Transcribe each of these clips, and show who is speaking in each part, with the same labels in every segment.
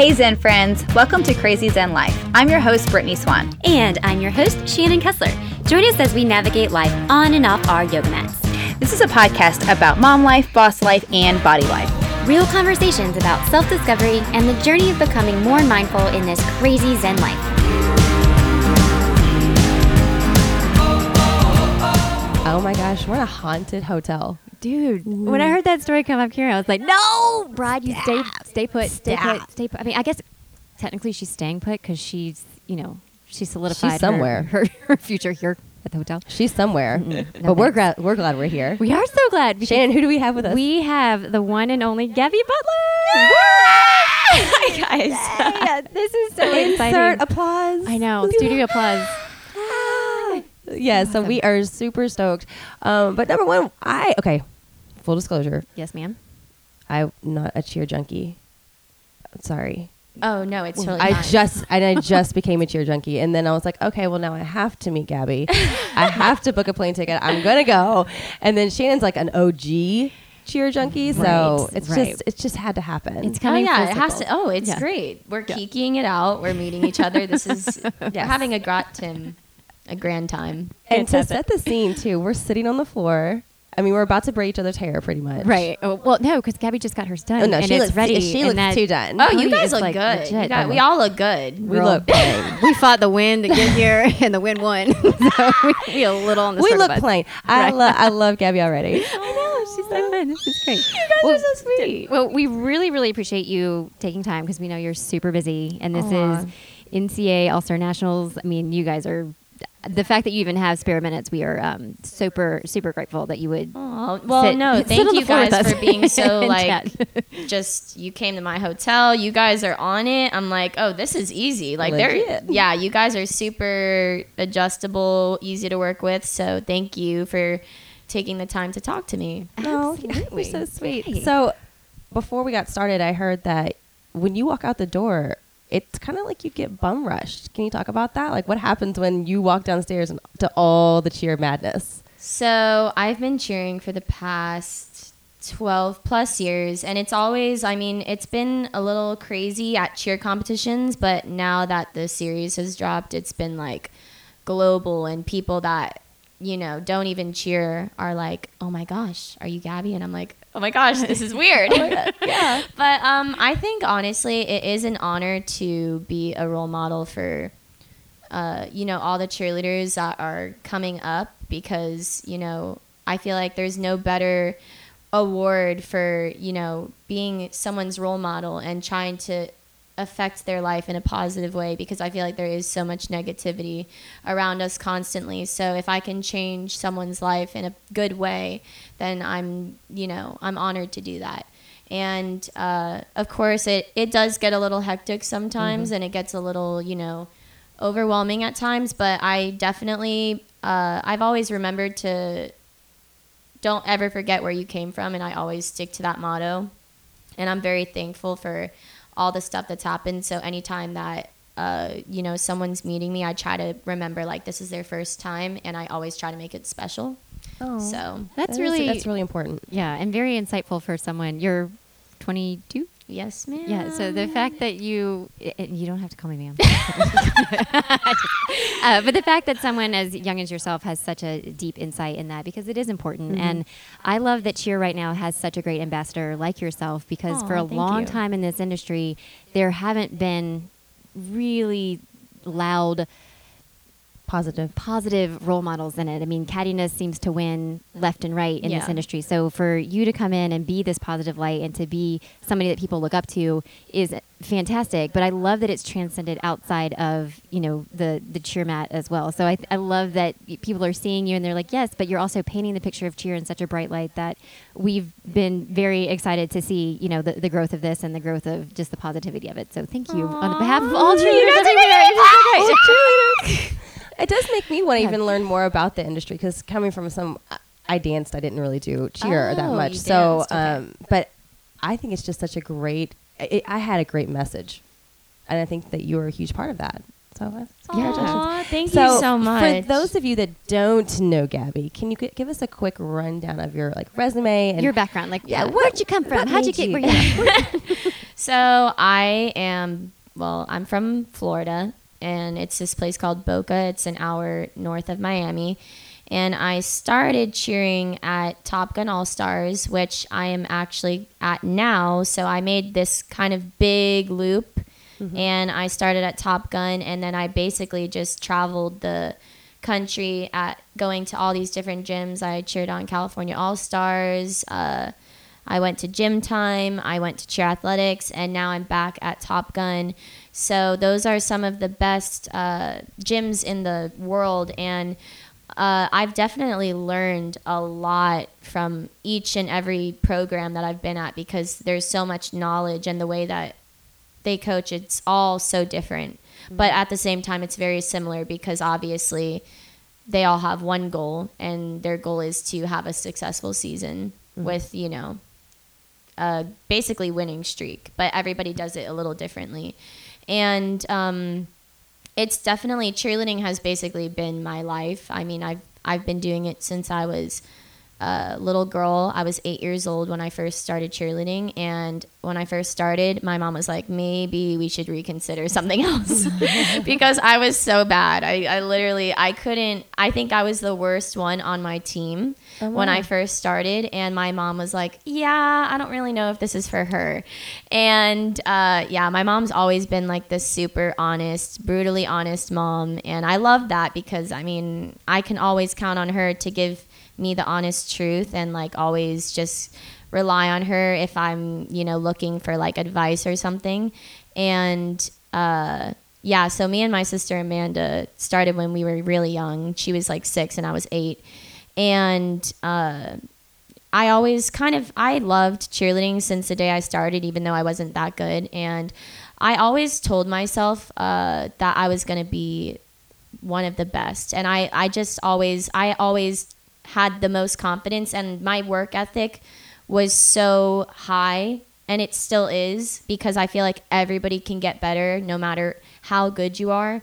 Speaker 1: Hey Zen friends, welcome to Crazy Zen Life. I'm your host, Brittany Swan.
Speaker 2: And I'm your host, Shannon Kessler. Join us as we navigate life on and off our yoga mats.
Speaker 1: This is a podcast about mom life, boss life, and body life.
Speaker 2: Real conversations about self discovery and the journey of becoming more mindful in this crazy Zen life.
Speaker 3: Oh my gosh, we're in a haunted hotel.
Speaker 4: Dude, when I heard that story come up here, I was like, "No, Brad, you stay, stay put, stay put, stay put." I mean, I guess technically she's staying put because she's, you know, she solidified her-
Speaker 3: somewhere.
Speaker 4: Her, her, future here at the hotel.
Speaker 3: She's somewhere,
Speaker 4: No
Speaker 3: but we're glad we're glad we're here.
Speaker 4: We are so glad.
Speaker 3: Shannon, who do we have with us?
Speaker 4: We have the one and only Gabi Butler.
Speaker 2: Hi, guys.
Speaker 4: yeah, this is so
Speaker 3: Insert
Speaker 4: exciting.
Speaker 3: applause.
Speaker 4: I know, studio applause.
Speaker 3: Yeah, so we are super stoked. Um, but number one, I okay. Full disclosure,
Speaker 4: Yes, ma'am.
Speaker 3: I'm not a cheer junkie. Sorry,
Speaker 2: Oh, no, it's totally
Speaker 3: I
Speaker 2: not.
Speaker 3: just and I just became a cheer junkie, and then I was like, okay, well now I have to meet Gabi. I have to book a plane ticket. I'm gonna go, and then Shannon's like an OG cheer junkie, so
Speaker 4: Right,
Speaker 3: it's
Speaker 4: right.
Speaker 3: just it just had to happen.
Speaker 4: It's
Speaker 2: Oh
Speaker 4: coming.
Speaker 2: yeah,
Speaker 4: full
Speaker 2: it has to.
Speaker 4: circle.
Speaker 2: Oh, it's
Speaker 4: Yeah.
Speaker 2: great. We're kikiing it out. We're meeting each other. This is we're having a grat tim, a grand time.
Speaker 3: And to set the scene too, we're sitting on the floor. I mean, we're about to braid each other's hair, pretty much.
Speaker 4: Right. Oh, well, no, because Gabi just got hers done.
Speaker 3: Oh no,
Speaker 4: and
Speaker 3: she
Speaker 4: it's
Speaker 3: looks
Speaker 4: ready.
Speaker 3: She
Speaker 4: and
Speaker 3: looks
Speaker 4: that-
Speaker 3: too done.
Speaker 2: Oh, you guys look
Speaker 4: like,
Speaker 2: good.
Speaker 4: legit.
Speaker 2: You got- we all look good.
Speaker 3: we
Speaker 4: Girl.
Speaker 3: look plain.
Speaker 4: we fought the wind to get here, and the wind won. so we, we a little on the
Speaker 3: we look plain. I
Speaker 4: Right.
Speaker 3: love I love Gabi already.
Speaker 4: I know she's so fun. This is great. You
Speaker 2: guys
Speaker 4: well,
Speaker 2: are so sweet.
Speaker 4: Well, we really, really appreciate you taking time because we know you're super busy, and this
Speaker 2: Aw.
Speaker 4: is NCA All Star Nationals. I mean, you guys are. The fact that you even have spare minutes, we are um, super, super grateful that you would.
Speaker 2: Oh, well,
Speaker 4: sit-
Speaker 2: no,
Speaker 4: sit
Speaker 2: thank
Speaker 4: on the
Speaker 2: you guys for being so like just you came to my hotel. You guys are on it. I'm like, oh, this is easy. Like they're yeah, you guys are super adjustable, easy to work with. So thank you for taking the time to talk to me.
Speaker 3: No, you're so sweet.
Speaker 4: Great.
Speaker 3: So before we got started, I heard that when you walk out the door, it's kind of like you get bum rushed. Can you talk about that? Like what happens when you walk downstairs and to all the cheer madness?
Speaker 2: So I've been cheering for the past 12 plus years, and it's always, I mean, it's been a little crazy at cheer competitions, but now that the series has dropped, it's been like global, and people that, you know, don't even cheer are like, oh my gosh, are you Gabi? And I'm like, oh my gosh, this is weird.
Speaker 3: yeah.
Speaker 2: But um, I think honestly, it is an honor to be a role model for, uh, you know, all the cheerleaders that are coming up because you know I feel like there's no better award for you know being someone's role model and trying to affect their life in a positive way because I feel like there is so much negativity around us constantly. So if I can change someone's life in a good way, then I'm, you know, I'm honored to do that. And uh, of course, it, it does get a little hectic sometimes and it gets a little, you know, overwhelming at times. But I definitely, uh, I've always remembered to don't ever forget where you came from. And I always stick to that motto. And I'm very thankful for all the stuff that's happened. So anytime that uh, you know someone's meeting me, I try to remember like this is their first time, and I always try to make it special.
Speaker 3: Oh,
Speaker 2: So
Speaker 4: That's
Speaker 3: that is-
Speaker 4: really
Speaker 3: that's really important.
Speaker 4: yeah, and very insightful for someone. You're 22.
Speaker 2: Yes, ma'am.
Speaker 4: Yeah, so the fact that you and you don't have to call me ma'am, uh, but the fact that someone as young as yourself has such a deep insight in that because it is important,
Speaker 2: Mm-hmm.
Speaker 4: and I love that Cheer right now has such a great ambassador like yourself because for a long
Speaker 2: you.
Speaker 4: time in this industry there haven't been really loud
Speaker 3: Positive.
Speaker 4: positive role models in it. I mean, cattiness seems to win left and right in this industry. So for you to come in and be this positive light and to be somebody that people look up to is fantastic. But I love that it's transcended outside of you know the the cheer mat as well. So I, I love that people are seeing you and they're like, yes, but you're also painting the picture of cheer in such a bright light that we've been very excited to see you know the, the growth of this and the growth of just the positivity of it. So thank you on behalf of all cheerleaders everywhere. It's so great.
Speaker 3: It does make me want to even learn more about the industry because coming from some, I danced. I didn't really do cheer that
Speaker 2: Oh,
Speaker 3: much.
Speaker 2: you
Speaker 3: So,
Speaker 2: danced, okay.
Speaker 3: um, but I think it's just such a great. It, I had a great message, and I think that you were a huge part of that. So, uh, congratulations.
Speaker 2: Aw, thank
Speaker 3: so,
Speaker 2: you so much.
Speaker 3: For those of you that don't know Gabi, can you gi- give us a quick rundown of your like resume and
Speaker 4: Your background, like
Speaker 3: yeah,
Speaker 4: where'd you come from? How'd you get
Speaker 3: you-
Speaker 4: where you?
Speaker 2: So I am, well, I'm from Florida, and it's this place called Boca. It's an hour north of Miami. And I started cheering at Top Gun All Stars, which I am actually at now. So I made this kind of big loop, and I started at Top Gun, and then I basically just traveled the country at going to all these different gyms. I cheered on California All Stars. Uh, I went to GymTyme. I went to cheer athletics, and now I'm back at Top Gun. So those are some of the best uh, gyms in the world, and uh, I've definitely learned a lot from each and every program that I've been at because there's so much knowledge and the way that they coach it's all so different. But at the same time it's very similar because obviously they all have one goal and their goal is to have a successful season with you know a basically winning streak. But everybody does it a little differently and um, it's definitely cheerleading has basically been my life i mean i've i've been doing it since i was a little girl. I was eight years old when I first started cheerleading. And when I first started, my mom was like, maybe we should reconsider something else because I was so bad. I, I literally, I couldn't, I think I was the worst one on my team when I first started. And my mom was like, yeah, I don't really know if this is for her. And uh, yeah, my mom's always been like this super honest, brutally honest mom. And I love that because, I mean, I can always count on her to give me the honest truth and like always just rely on her if I'm, you know, looking for like advice or something. And uh yeah, so me and my sister Amanda started when we were really young. She was like 6 and I was 8. And uh I always kind of I loved cheerleading since the day I started even though I wasn't that good and I always told myself uh, that I was going to be one of the best and I I just always I always had the most confidence and my work ethic was so high and it still is because I feel like everybody can get better no matter how good you are.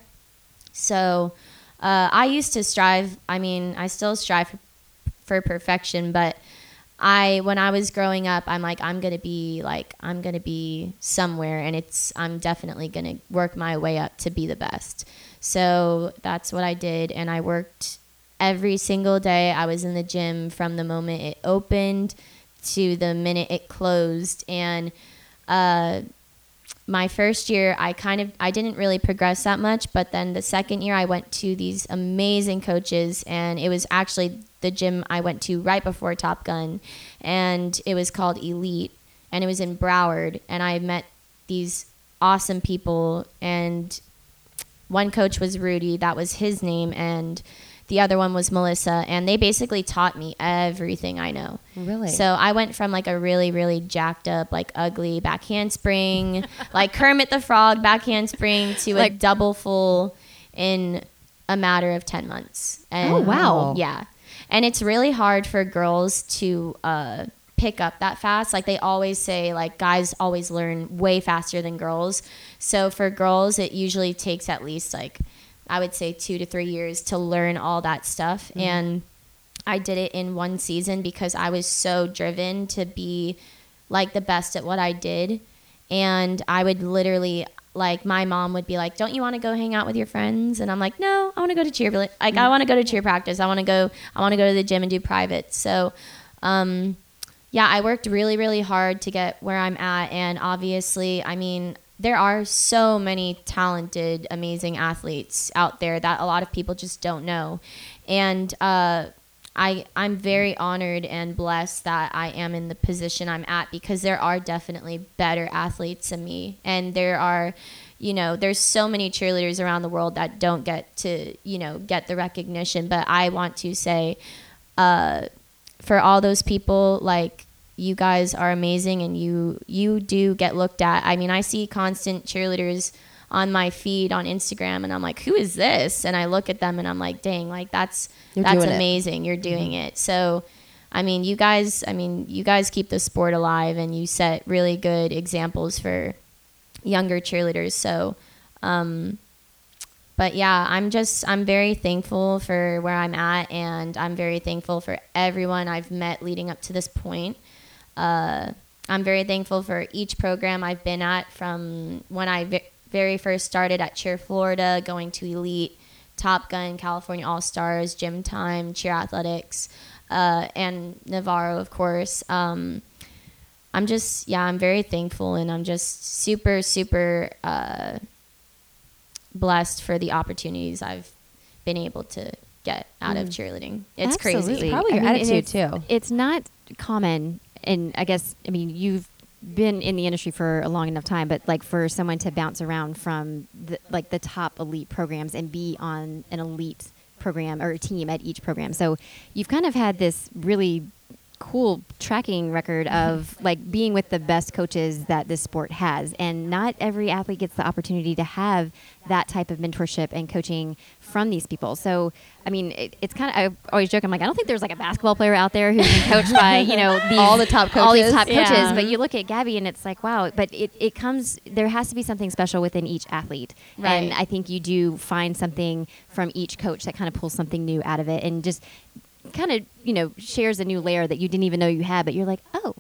Speaker 2: So uh, I used to strive, I mean, I still strive for, for perfection, but I when I was growing up, I'm like I'm gonna be like I'm gonna be somewhere, and it's I'm definitely gonna work my way up to be the best. So that's what I did, and I worked every single day. I was in the gym from the moment it opened to the minute it closed, and uh, my first year I kind of I didn't really progress that much, but then the second year I went to these amazing coaches, and it was actually the gym I went to right before Top Gun, and it was called Elite, and it was in Broward, and I met these awesome people, and one coach was Rudy, that was his name, and the other one was Melissa, and they basically taught me everything I know.
Speaker 3: Really?
Speaker 2: So I went from like a really, really jacked up, like ugly back handspring, like Kermit the Frog back handspring to a
Speaker 4: Like-
Speaker 2: double full in a matter of 10 months. And,
Speaker 4: Oh, wow.
Speaker 2: Yeah. And it's really hard for girls to uh, pick up that fast. Like they always say, like guys always learn way faster than girls. So for girls, it usually takes at least like, I would say two to three years to learn all that stuff. And I did it in one season because I was so driven to be like the best at what I did. And I would literally, like, my mom would be like, Don't you want to go hang out with your friends? And I'm like, No, I want to go to cheer. Like, I want to go to cheer practice. I want to go, I want to go to the gym and do private. So, um, yeah, I worked really, really hard to get where I'm at. And obviously, I mean, there are so many talented, amazing athletes out there that a lot of people just don't know. And uh, I, I'm very honored and blessed that I am in the position I'm at because there are definitely better athletes than me. And there are, you know, there's so many cheerleaders around the world that don't get to, you know, get the recognition. But I want to say, uh, for all those people like you guys are amazing and you you do get looked at. I mean i see constant cheerleaders on my feed on instagram and i'm like who is this? And i look at them and i'm like dang like that's
Speaker 3: You're
Speaker 2: that's
Speaker 3: doing it.
Speaker 2: amazing. You're doing it. So i mean you guys i mean you guys keep the sport alive and you set really good examples for younger cheerleaders. So um but yeah, I'm just I'm very thankful for where I'm at, and I'm very thankful for everyone I've met leading up to this point. Uh, I'm very thankful for each program I've been at from when I very first started at Cheer Florida, going to Elite, Top Gun, California All Stars, GymTyme, Cheer Athletics, uh, and Navarro, of course. Um, I'm just, yeah, I'm very thankful and I'm just super, super uh, blessed for the opportunities I've been able to get out of cheerleading. It's
Speaker 4: Absolutely.
Speaker 2: crazy.
Speaker 3: Probably your
Speaker 4: and
Speaker 3: attitude,
Speaker 4: it's,
Speaker 3: too.
Speaker 4: It's not common, and I guess I mean you've been in the industry for a long enough time, but like for someone to bounce around from the, like the top elite programs and be on an elite program or team at each program, so you've kind of had this really cool tracking record mm-hmm. of like being with the best coaches that this sport has. And not every athlete gets the opportunity to have that type of mentorship and coaching from these people. So i mean it, it's kind of i always joke i'm like i don't think there's like a basketball player out there who's been coached by you know these,
Speaker 3: All the top coaches
Speaker 4: all these
Speaker 3: coaches.
Speaker 4: top coaches.
Speaker 2: Yeah.
Speaker 4: but you look at gabi and it's like wow but it, it comes there has to be something special within each athlete. And i think you do find something from each coach that kind of pulls something new out of it. And just kind of you know shares a new layer that you didn't even know you had but you're like oh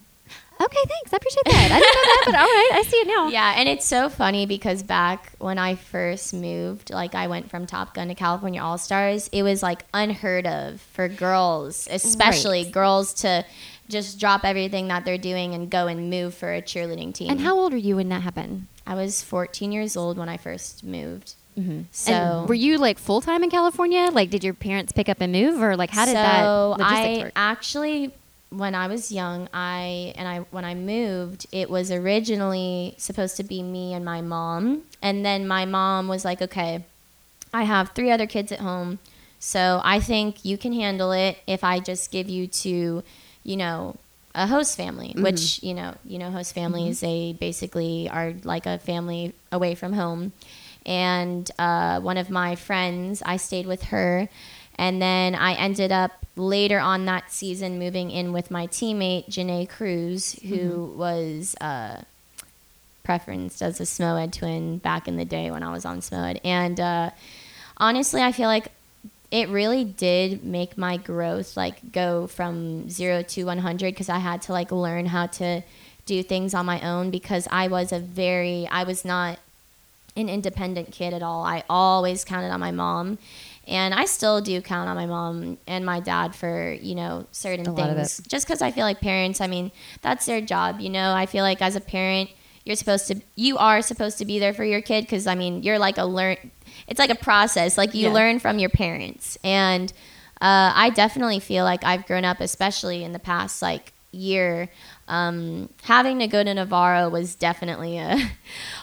Speaker 4: okay thanks i appreciate that i didn't know that but all right i see it now
Speaker 2: Yeah, and it's so funny because back when I first moved, like I went from Top Gun to California All Stars, it was like unheard of for girls, especially
Speaker 4: Right.
Speaker 2: girls to just drop everything that they're doing and go and move for a cheerleading team.
Speaker 4: and how old are you when that happened
Speaker 2: I was 14 years old when I first moved. Mm-hmm. So
Speaker 4: and were you like full-time in california? Like did your parents pick up and move or like how did that
Speaker 2: so I
Speaker 4: work?
Speaker 2: actually, when I was young, I and I when I moved, it was originally supposed to be me and my mom, and then my mom was like, "Okay, I have three other kids at home, so I think you can handle it if I just give you to, you know." A host family, mm-hmm. which you know, you know, host families, mm-hmm. they basically are like a family away from home and uh, one of my friends i stayed with her. And then i ended up later on that season moving in with my teammate janae cruz who was uh, preferenced as a smoed twin back in the day when i was on smoed. And uh, honestly i feel like it really did make my growth like go from 0 to 100 because i had to like learn how to do things on my own because i was a very i was not an independent kid at all. I always counted on my mom. And I still do count on my mom and my dad for, you know, certain
Speaker 3: A lot of
Speaker 2: things. Just because I feel like parents, I mean, that's their job. You know, I feel like as a parent, you're supposed to, you are supposed to be there for your kid because, I mean, you're like a learn, it's like a process. Like you
Speaker 3: Yeah.
Speaker 2: learn from your parents. And uh, I definitely feel like I've grown up, especially in the past, like, year um, having to go to Navarro was definitely a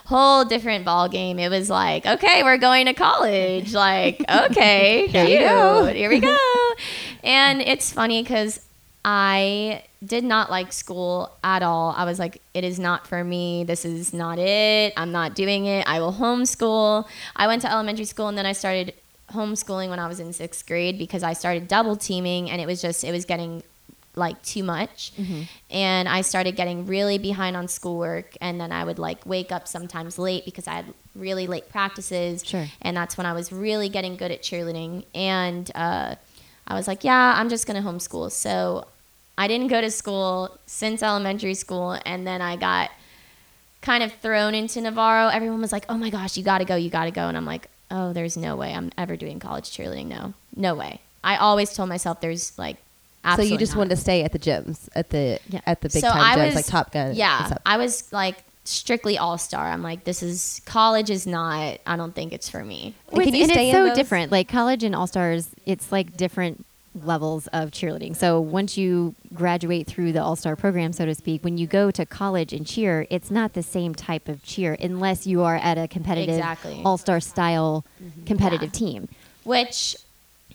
Speaker 2: whole different ball game. It was like, okay, we're going to college. Like, okay,
Speaker 3: Here you
Speaker 2: cute.
Speaker 3: go.
Speaker 2: Here we go. and it's funny because I did not like school at all. I was like, it is not for me. This is not it. I'm not doing it. I will homeschool. I went to elementary school and then I started homeschooling when I was in sixth grade because I started double teaming and it was just, it was getting like too much. And i started getting really behind on schoolwork and then i would like wake up sometimes late because i had really late practices.
Speaker 4: Sure.
Speaker 2: and that's when i was really getting good at cheerleading. And uh, i was like yeah i'm just going to homeschool. So i didn't go to school since elementary school and then i got kind of thrown into navarro. Everyone was like oh my gosh you gotta go you gotta go. And i'm like oh there's no way i'm ever doing college cheerleading no no way. I always told myself there's like
Speaker 3: so you just
Speaker 2: not.
Speaker 3: wanted to stay at the gyms, at the
Speaker 4: Yeah.
Speaker 3: at the big
Speaker 2: So
Speaker 3: time
Speaker 2: I
Speaker 3: gyms,
Speaker 2: was-
Speaker 3: like Top Gun.
Speaker 2: Yeah. I was like strictly all star. I'm like, this is college is not. I don't think it's for me.
Speaker 3: And
Speaker 4: Well,
Speaker 3: can
Speaker 4: it's-
Speaker 3: you
Speaker 4: and
Speaker 3: stay
Speaker 4: it's
Speaker 3: in
Speaker 4: so
Speaker 3: those?
Speaker 4: different. Like college and all stars, it's like different levels of cheerleading. So once you graduate through the all star program, so to speak, when you go to college and cheer, it's not the same type of cheer unless you are at a competitive
Speaker 2: Exactly.
Speaker 4: all star style mm-hmm. competitive
Speaker 2: Yeah.
Speaker 4: team.
Speaker 2: Which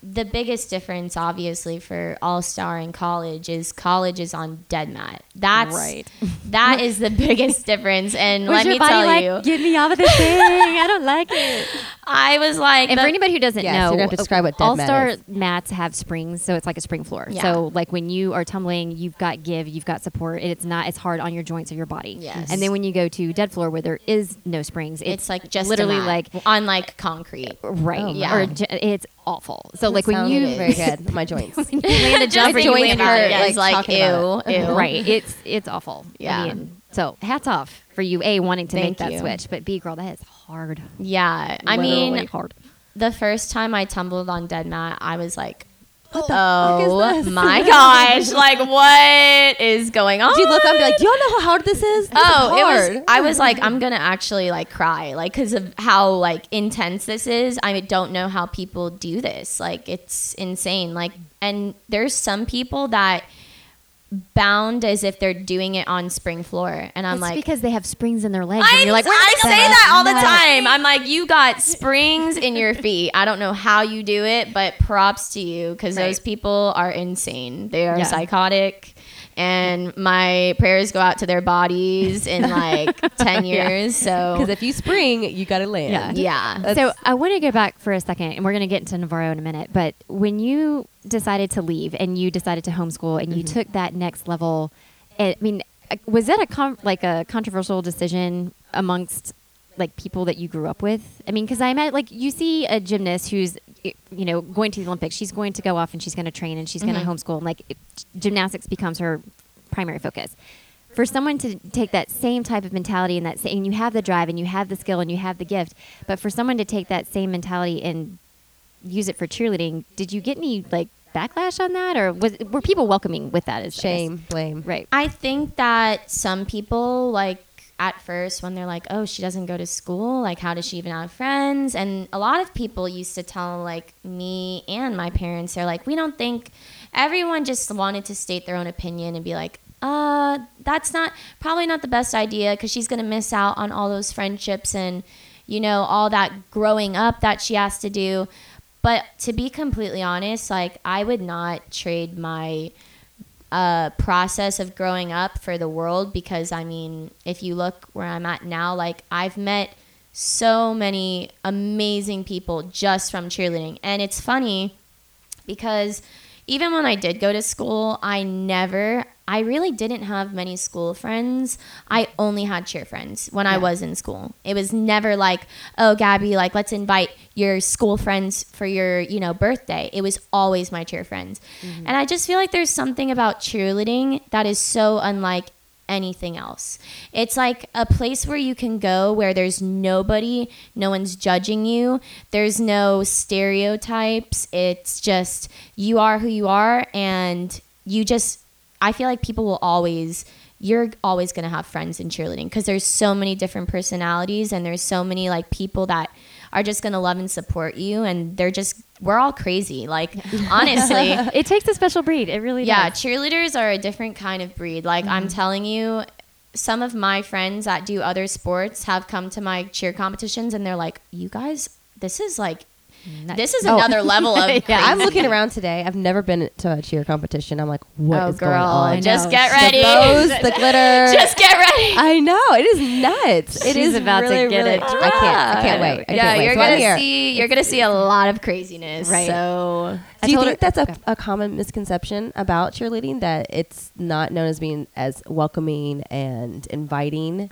Speaker 2: the biggest difference, obviously, for all star in college is college is on dead mat. That's
Speaker 4: Right.
Speaker 2: That is the biggest difference. And
Speaker 4: Was
Speaker 2: let
Speaker 4: your
Speaker 2: me
Speaker 4: body
Speaker 2: tell
Speaker 4: like,
Speaker 2: you,
Speaker 4: get me off of this thing? I don't like it.
Speaker 2: I was like,
Speaker 4: And
Speaker 2: the-
Speaker 4: for anybody who doesn't
Speaker 3: Yes, you're
Speaker 4: know,
Speaker 3: gonna have to describe what
Speaker 4: All Star
Speaker 3: is.
Speaker 4: mats have springs, so it's like a spring floor.
Speaker 2: Yeah.
Speaker 4: So like when you are tumbling, you've got give, you've got support, and it's not as hard on your joints or your body.
Speaker 2: Yes.
Speaker 4: And then when you go to dead floor where there is no springs, it's,
Speaker 2: it's like just
Speaker 4: literally like
Speaker 2: on like concrete.
Speaker 4: right,
Speaker 3: Oh,
Speaker 2: yeah.
Speaker 4: or it's awful. So like when
Speaker 3: Sounds
Speaker 4: you
Speaker 3: very good, my joints.
Speaker 4: when you land a jump,
Speaker 2: for
Speaker 4: and
Speaker 2: you
Speaker 4: you
Speaker 2: land
Speaker 4: land
Speaker 2: on
Speaker 4: hard,
Speaker 2: it, yeah, it's
Speaker 3: like,
Speaker 2: like
Speaker 3: talking
Speaker 2: ew,
Speaker 3: about
Speaker 2: ew.
Speaker 4: right, it's it's awful.
Speaker 2: Yeah.
Speaker 4: I mean, so hats off for you, a wanting to
Speaker 2: Thank
Speaker 4: make that
Speaker 2: you.
Speaker 4: switch, but b girl, that is hard.
Speaker 2: Yeah, I
Speaker 4: Literally
Speaker 2: mean,
Speaker 4: hard.
Speaker 2: the first time I tumbled on dead mat, I was like,
Speaker 3: fuck
Speaker 2: "Oh
Speaker 3: is this?"
Speaker 2: my gosh! Like, what is going on?"
Speaker 3: do you look up and be like, do y'all know how hard this is? This
Speaker 2: Oh,
Speaker 3: is
Speaker 2: it was. I was like, I'm gonna actually like cry, like because of how like intense this is. I don't know how people do this. Like, it's insane. Like, and there's some people that bound as if they're doing it on spring floor, and I'm
Speaker 4: it's
Speaker 2: like,
Speaker 4: because they have springs in their legs,
Speaker 2: I,
Speaker 4: and you're like,
Speaker 2: I say that all the time. I'm like, you got springs in your feet. I don't know how you do it, but props to you because
Speaker 4: Right.
Speaker 2: those people are insane. They are
Speaker 4: Yeah.
Speaker 2: psychotic. And my prayers go out to their bodies in like 10 years. So,
Speaker 3: Because if you spring, you got to land.
Speaker 2: yeah. yeah.
Speaker 4: So I want to go back for a second, and we're going to get into Navarro in a minute. But when you decided to leave and you decided to homeschool and you mm-hmm. took that next level, eh, I mean, was that a con- like a controversial decision amongst like people that you grew up with? I mean, because I imagine like you see a gymnast who's you know going to the Olympics, she's going to go off and she's going to train and she's going to mm-hmm. homeschool, and like it, gymnastics becomes her primary focus for someone to take that same type of mentality and that same, and you have the drive and you have the skill and you have the gift, but for someone to take that same mentality and use it for cheerleading, did you get any like backlash on that, or was were people welcoming with that? As
Speaker 3: Shame, blame.
Speaker 4: right?
Speaker 2: I think that some people like at first when they're like, "Oh, she doesn't go to school. Like, how does she even have friends?" And a lot of people used to tell like me and my parents, they're like, "We don't think." Everyone just wanted to state their own opinion and be like, "Uh, that's not probably not the best idea because she's gonna miss out on all those friendships and." You know, all that growing up that she has to do. But to be completely honest, like I would not trade my uh, process of growing up for the world because I mean, if you look where I'm at now, like I've met so many amazing people just from cheerleading. And it's funny because even when I did go to school, I never, I really didn't have many school friends. I only had cheer friends when I was in school. It was never like, oh, Gabi, like, let's invite your school friends for your, you know, birthday. It was always my cheer friends. Mm-hmm. And I just feel like there's something about cheerleading that is so unlike anything else. It's like a place where you can go where there's nobody, no one's judging you, there's no stereotypes. It's just you are who you are, and you just, I feel like people will always. You're always going to have friends in cheerleading because there's so many different personalities and there's so many like people that are just going to love and support you and they're just we're all crazy like honestly
Speaker 4: it takes a special breed. It really
Speaker 2: yeah,
Speaker 4: does.
Speaker 2: cheerleaders are a different kind of breed. Like I'm mm-hmm. telling you, some of my friends that do other sports have come to my cheer competitions and they're like, "You guys, this is like Mm, this is
Speaker 3: Oh.
Speaker 2: another level of
Speaker 4: Yeah,
Speaker 3: I'm looking around today. I've never been to a cheer competition. I'm like, what oh, is
Speaker 2: oh,
Speaker 3: going
Speaker 2: girl,
Speaker 3: on?
Speaker 2: just get
Speaker 3: The
Speaker 2: ready.
Speaker 3: bows, the glitter.
Speaker 2: just get ready.
Speaker 3: I know it is nuts. It
Speaker 4: She's
Speaker 3: is
Speaker 4: about to get
Speaker 3: really-
Speaker 4: it.
Speaker 3: I can't. I can't wait. I
Speaker 2: yeah,
Speaker 3: can't wait.
Speaker 2: you're
Speaker 3: So
Speaker 2: gonna see. You're gonna see a lot of craziness.
Speaker 4: Right.
Speaker 2: So
Speaker 4: I
Speaker 3: Do you think
Speaker 4: her-
Speaker 3: that's a, a common misconception about cheerleading that it's not known as being as welcoming and inviting?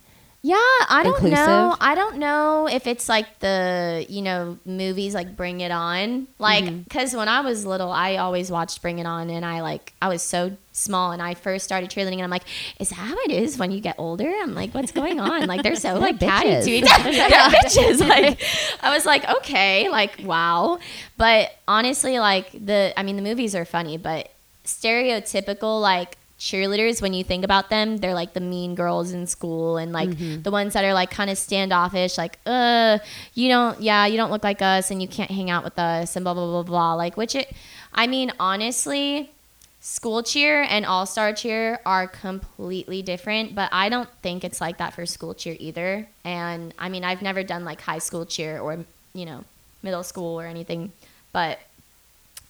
Speaker 2: Yeah, I don't
Speaker 3: inclusive?
Speaker 2: know. I don't know if it's like the, you know, movies like Bring It On. Like,
Speaker 3: Mm-hmm.
Speaker 2: because when I was little, I always watched Bring It On and I like, I was so small and I first started cheerleading and I'm like, is that how it is when you get older? I'm like, what's going on? Like, they're so like catty to each other. They're bitches. Like, I was like, okay, like, wow. But honestly, like, the, I mean, the movies are funny, but stereotypical, like, cheerleaders when you think about them they're like the mean girls in school and like the ones that are like kind of standoffish like uh you don't yeah you don't look like us and you can't hang out with us and blah blah blah blah like which it i mean honestly school cheer and all-star cheer are completely different but i don't think it's like that for school cheer either. And i mean i've never done like high school cheer or you know middle school or anything but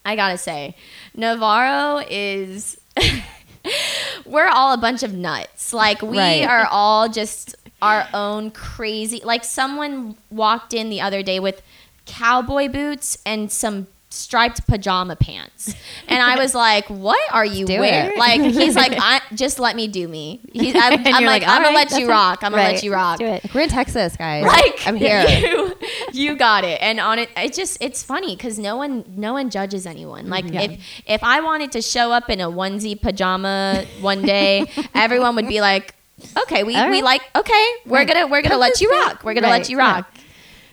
Speaker 2: i gotta say navarro is we're all a bunch of nuts. Like we
Speaker 3: Right.
Speaker 2: are all just our own crazy. Like someone walked in the other day with cowboy boots and some striped pajama pants. And I was like, "What are you
Speaker 3: do
Speaker 2: wearing?"
Speaker 3: it.
Speaker 2: Like he's like, I, "Just let me do me." He's, I'm, I'm like,
Speaker 4: like,
Speaker 2: "I'm gonna
Speaker 4: "All right,
Speaker 2: let you rock. I'm gonna let you rock."
Speaker 3: We're in Texas, guys.
Speaker 2: Like
Speaker 3: I'm here.
Speaker 2: You, you got it. And on it, it just it's funny because no one no one judges anyone. Mm-hmm. Like if if I wanted to show up in a onesie pajama one day, everyone would be like, "Okay, we,
Speaker 4: All
Speaker 2: we like okay, we're
Speaker 4: Right.
Speaker 2: gonna we're gonna let you rock. We're gonna let you rock."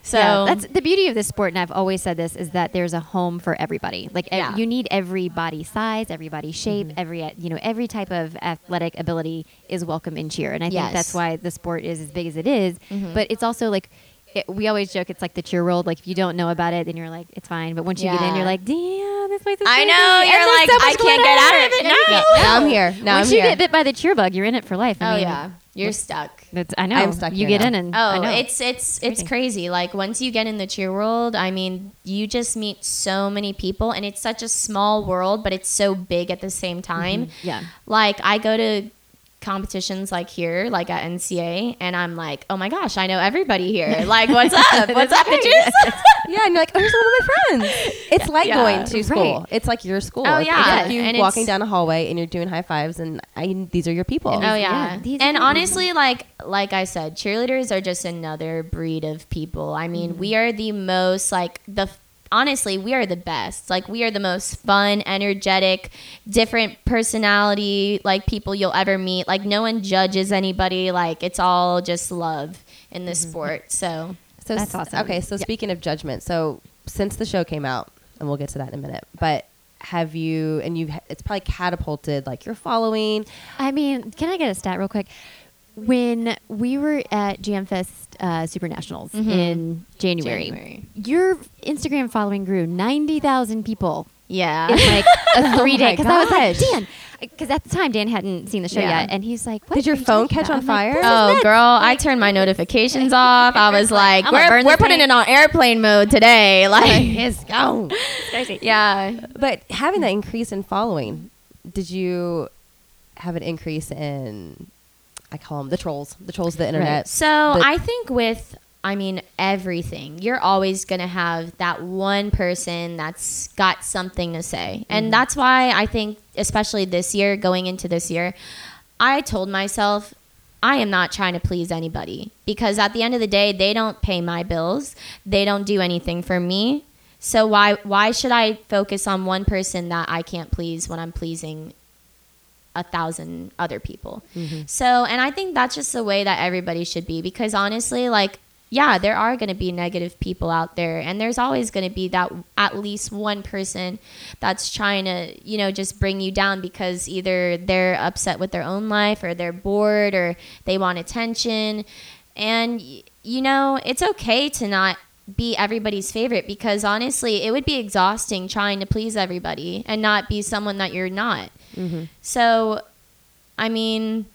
Speaker 2: So
Speaker 4: Yeah, that's the beauty of this sport, and I've always said this is that there's a home for everybody. Like ev-
Speaker 2: Yeah.
Speaker 4: you need every body size, every body shape, every uh, you know every type of athletic ability is welcome in cheer, and I
Speaker 2: Yes.
Speaker 4: think that's why the sport is as big as it is. But it's also like. It, we always joke it's like the cheer world. Like if you don't know about it, then you're like it's fine. But once you get in, you're like, damn, this place is.
Speaker 2: I
Speaker 4: crazy.
Speaker 2: know
Speaker 4: And
Speaker 2: you're
Speaker 4: there's
Speaker 2: like
Speaker 4: so
Speaker 2: I can't get out of it. No,
Speaker 3: Yeah, now I'm here. Now
Speaker 4: Once
Speaker 3: I'm
Speaker 4: you
Speaker 3: here.
Speaker 4: get bit by the cheer bug, you're in it for life. I
Speaker 2: Oh
Speaker 4: mean,
Speaker 2: yeah, you're stuck.
Speaker 4: It's, I know.
Speaker 3: I'm stuck
Speaker 4: you
Speaker 3: here
Speaker 4: get
Speaker 3: now.
Speaker 4: in and
Speaker 2: Oh,
Speaker 4: I know.
Speaker 2: it's it's it's
Speaker 4: Crazy.
Speaker 2: crazy. Like once you get in the cheer world, I mean, you just meet so many people, and it's such a small world, but it's so big at the same time. Mm-hmm.
Speaker 4: yeah.
Speaker 2: Like I go to competitions like here, like at NCA, and I'm like, oh my gosh, I know everybody here. Like, what's up? What's up, bitches?
Speaker 3: Yeah, and you're like, oh, here's one of my friends. It's like
Speaker 2: Yeah.
Speaker 3: going to school.
Speaker 4: Right.
Speaker 3: It's like your school.
Speaker 2: Oh,
Speaker 3: It's
Speaker 2: yeah.
Speaker 3: like you walking
Speaker 2: it's-
Speaker 3: down a hallway and you're doing high fives, and I, these are your people.
Speaker 2: Oh
Speaker 4: yeah,
Speaker 2: yeah. and honestly, like like I said, cheerleaders are just another breed of people. I mean, mm-hmm. we are the most like the honestly, we are the best. Like we are the most fun, energetic, different personality like people you'll ever meet. Like no one judges anybody. Like it's all just love in this mm-hmm. sport. So
Speaker 3: So
Speaker 4: That's
Speaker 3: s-
Speaker 4: awesome.
Speaker 3: Okay, so
Speaker 4: Yeah.
Speaker 3: speaking of judgment, so since the show came out, and we'll get to that in a minute, but have you and you it's probably catapulted like your following.
Speaker 4: I mean, can I get a stat real quick? When we were at Jam Fest uh, Super Nationals
Speaker 2: Mhm.
Speaker 4: in January,
Speaker 2: January.
Speaker 4: your Instagram following grew 90,000 people
Speaker 2: yeah.
Speaker 4: in like a three day.
Speaker 3: my
Speaker 4: Because I was like. Dan, because at the time Dan hadn't seen the show
Speaker 2: Yeah.
Speaker 4: yet. And he's like, what
Speaker 3: Did your
Speaker 4: you
Speaker 3: phone catch
Speaker 4: about?
Speaker 3: on
Speaker 4: I'm like,
Speaker 3: fire?
Speaker 2: Oh,
Speaker 4: nuts."
Speaker 2: girl, I turned my notifications off. I was like,
Speaker 4: I'm
Speaker 2: we're, we're putting
Speaker 4: thing.
Speaker 2: it on airplane mode today. Like,
Speaker 3: It's gone.
Speaker 4: Crazy.
Speaker 2: yeah.
Speaker 3: But having that increase in following, did you have an increase in? I call them the trolls, the trolls of the internet.
Speaker 2: So
Speaker 3: The-
Speaker 2: I think with I mean everything, you're always gonna have that one person that's got something to say, and mm-hmm. that's why I think, especially this year, going into this year, I told myself. I am not trying to please anybody because at the end of the day, they don't pay my bills. They don't do anything for me. So why why should I focus on one person that I can't please when I'm pleasing a thousand other people. Mm-hmm. So, and I think that's just the way that everybody should be because honestly, like, yeah, there are going to be negative people out there, and there's always going to be that at least one person that's trying to, you know, just bring you down because either they're upset with their own life or they're bored or they want attention. And, you know, it's okay to not be everybody's favorite because honestly, it would be exhausting trying to please everybody and not be someone that you're not. So, I mean,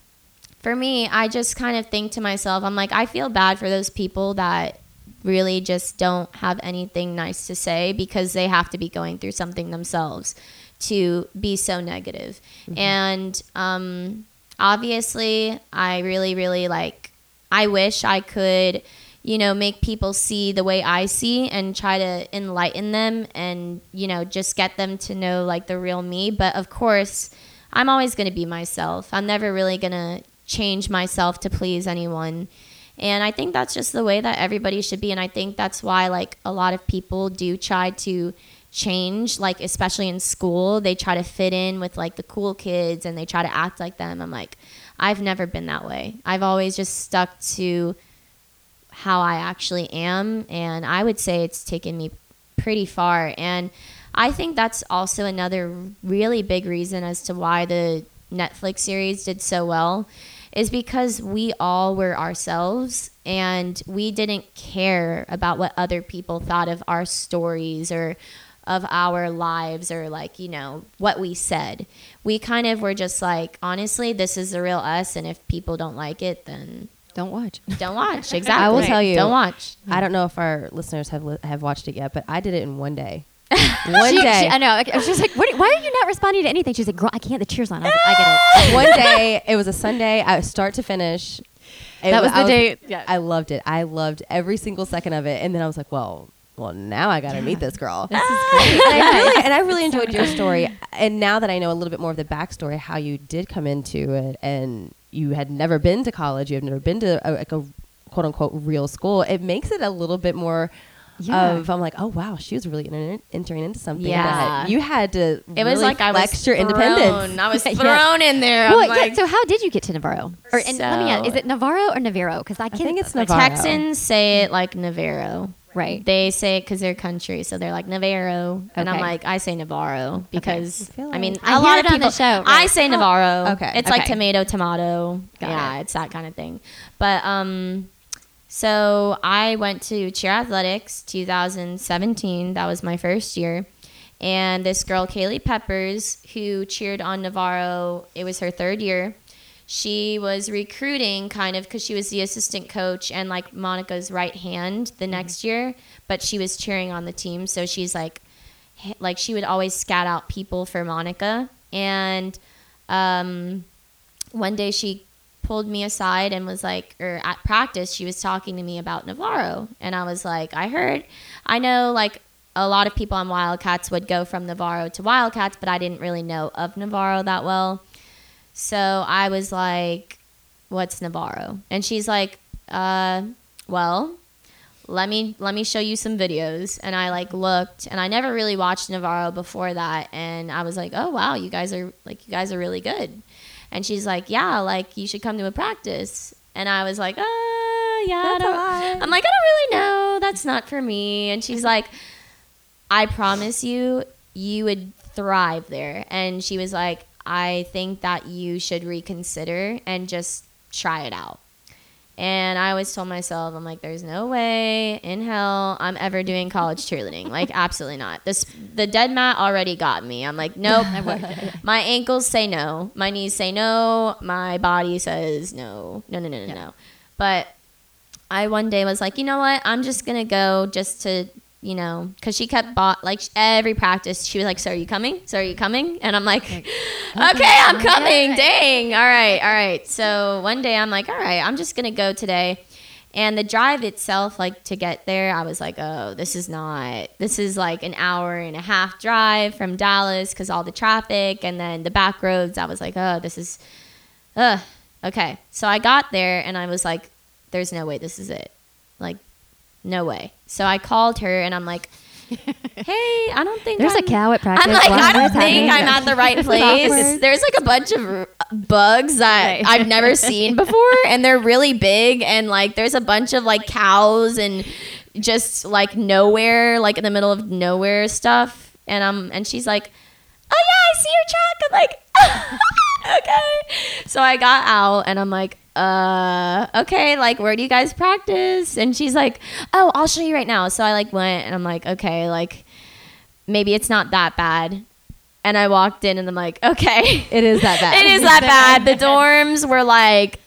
Speaker 2: for me, I just kind of think to myself, I'm like, I feel bad for those people that really just don't have anything nice to say because they have to be going through something themselves to be so negative. And um, obviously, I really, really like, I wish I could, you know, make people see the way I see and try to enlighten them and, you know, just get them to know like the real me. But of course, I'm always going to be myself. I'm never really going to change myself to please anyone. And I think that's just the way that everybody should be. And I think that's why, like, a lot of people do try to change, like, especially in school. They try to fit in with, like, the cool kids and they try to act like them. I'm like, I've never been that way. I've always just stuck to how I actually am. And I would say it's taken me pretty far. And I think that's also another really big reason as to why the Netflix series did so well is because we all were ourselves and we didn't care about what other people thought of our stories or of our lives or like you know what we said we kind of were just like honestly this is the real us and if people don't like it then
Speaker 4: Don't watch.
Speaker 2: don't watch exactly
Speaker 3: I will tell you-
Speaker 2: don't watch
Speaker 3: I don't know if our listeners have li- have watched it yet, but I did it in one day. one
Speaker 4: She-
Speaker 3: day.
Speaker 4: she- I know. I was just like, what, why are you not responding to anything? She's like, girl, I can't. The cheers on. I, I get it.
Speaker 3: one day. It was a Sunday. I start to finish. It
Speaker 4: That was
Speaker 3: I
Speaker 4: the day- yeah.
Speaker 3: I loved it. I loved every single second of it. And then I was like, well, well, now I got to meet this girl.
Speaker 4: This is great.
Speaker 3: and, I really, and I really enjoyed your story. And now that I know a little bit more of the backstory, how you did come into it, and you had never been to college, you have never been to a, like a quote unquote real school, it makes it a little bit more.
Speaker 4: Yeah.
Speaker 3: Of I'm like, oh wow, she was really enter- entering into something
Speaker 2: Yeah.
Speaker 3: that you had to.
Speaker 2: It was
Speaker 3: really
Speaker 2: like I was
Speaker 3: your
Speaker 2: thrown.
Speaker 3: independence.
Speaker 2: I was
Speaker 3: You're-
Speaker 2: thrown in there.
Speaker 4: Well,
Speaker 2: I'm
Speaker 4: yeah, so how did you get to Navarro? Or and let me ask, is it Navarro or Navarro? Because I,
Speaker 3: I
Speaker 4: can,
Speaker 3: think it's Navarro.
Speaker 2: Texans say it like Navarro.
Speaker 4: Right.
Speaker 2: They say it because they're country, so they're like Navarro, and I'm like, I say Navarro because
Speaker 3: I feel
Speaker 2: I mean,
Speaker 3: like-
Speaker 4: I
Speaker 2: a lot
Speaker 4: it
Speaker 2: of
Speaker 4: on the
Speaker 2: people.
Speaker 4: show,
Speaker 2: I say Navarro.
Speaker 3: okay.
Speaker 2: It's like tomato, tomato.
Speaker 4: Got
Speaker 2: yeah, it's that kind of thing. But um, so I went to cheer athletics 2017. That was my first year. And this girl, Kaylee Peppers, who cheered on Navarro, it was her third year. She was recruiting kind of because she was the assistant coach and like Monica's right hand the next year, but she was cheering on the team. So she's like, like she would always scout out people for Monica. And um, one day she pulled me aside and was like, or at practice, she was talking to me about Navarro. And I was like, I heard, I know like a lot of people on Wildcats would go from Navarro to Wildcats, but I didn't really know of Navarro that well. So I was like, what's Navarro? And she's like, uh, well, let me let me show you some videos. And i like looked and i never really watched navarro before that. And i was like oh wow you guys are like you guys are really good. And she's like yeah like you should come to a practice. And i was like oh yeah I don't, i'm like i don't really know. That's not for me. And she's like i promise you you would thrive there. And she was like i think that you should reconsider and just try it out and I always told myself, I'm like, there's no way in hell I'm ever doing college cheerleading. Like, absolutely not. This the dead mat already got me. I'm like, nope. my ankles say no. My knees say no. My body says no. No, no, no, no, no. But I one day was like, you know what? I'm just gonna go just to you know, because she kept bought like every practice. She was like, "So are you coming? So are you coming?" And I'm like, "Okay, I'm coming." Dang. All right, all right. So one day I'm like, "All right, I'm just gonna go today." And the drive itself, like to get there, I was like, "Oh, this is not. This is like an hour and a half drive from Dallas because all the traffic and then the back roads." I was like, "Oh, this is, ugh." Okay, so I got there and I was like, "There's no way this is it." Like no way. So I called her and I'm like, hey, I don't think
Speaker 4: There's
Speaker 2: I'm,
Speaker 4: a cow at practice.
Speaker 2: I'm like,
Speaker 4: What-
Speaker 2: I don't think? I'm at the right place. There's like a bunch of bugs that
Speaker 4: Right.
Speaker 2: I've never seen before, and they're really big. And like, there's a bunch of like cows and just like nowhere, like in the middle of nowhere stuff. And um, and she's like, oh yeah, I see your truck. I'm like, okay. So I got out and I'm like, uh, okay, like where do you guys practice? And she's like, oh, I'll show you right now. So I like went and I'm like, okay, like maybe it's not that bad. And I walked in and I'm like, okay,
Speaker 3: It is that bad.
Speaker 2: it is that bad. The dorms were like,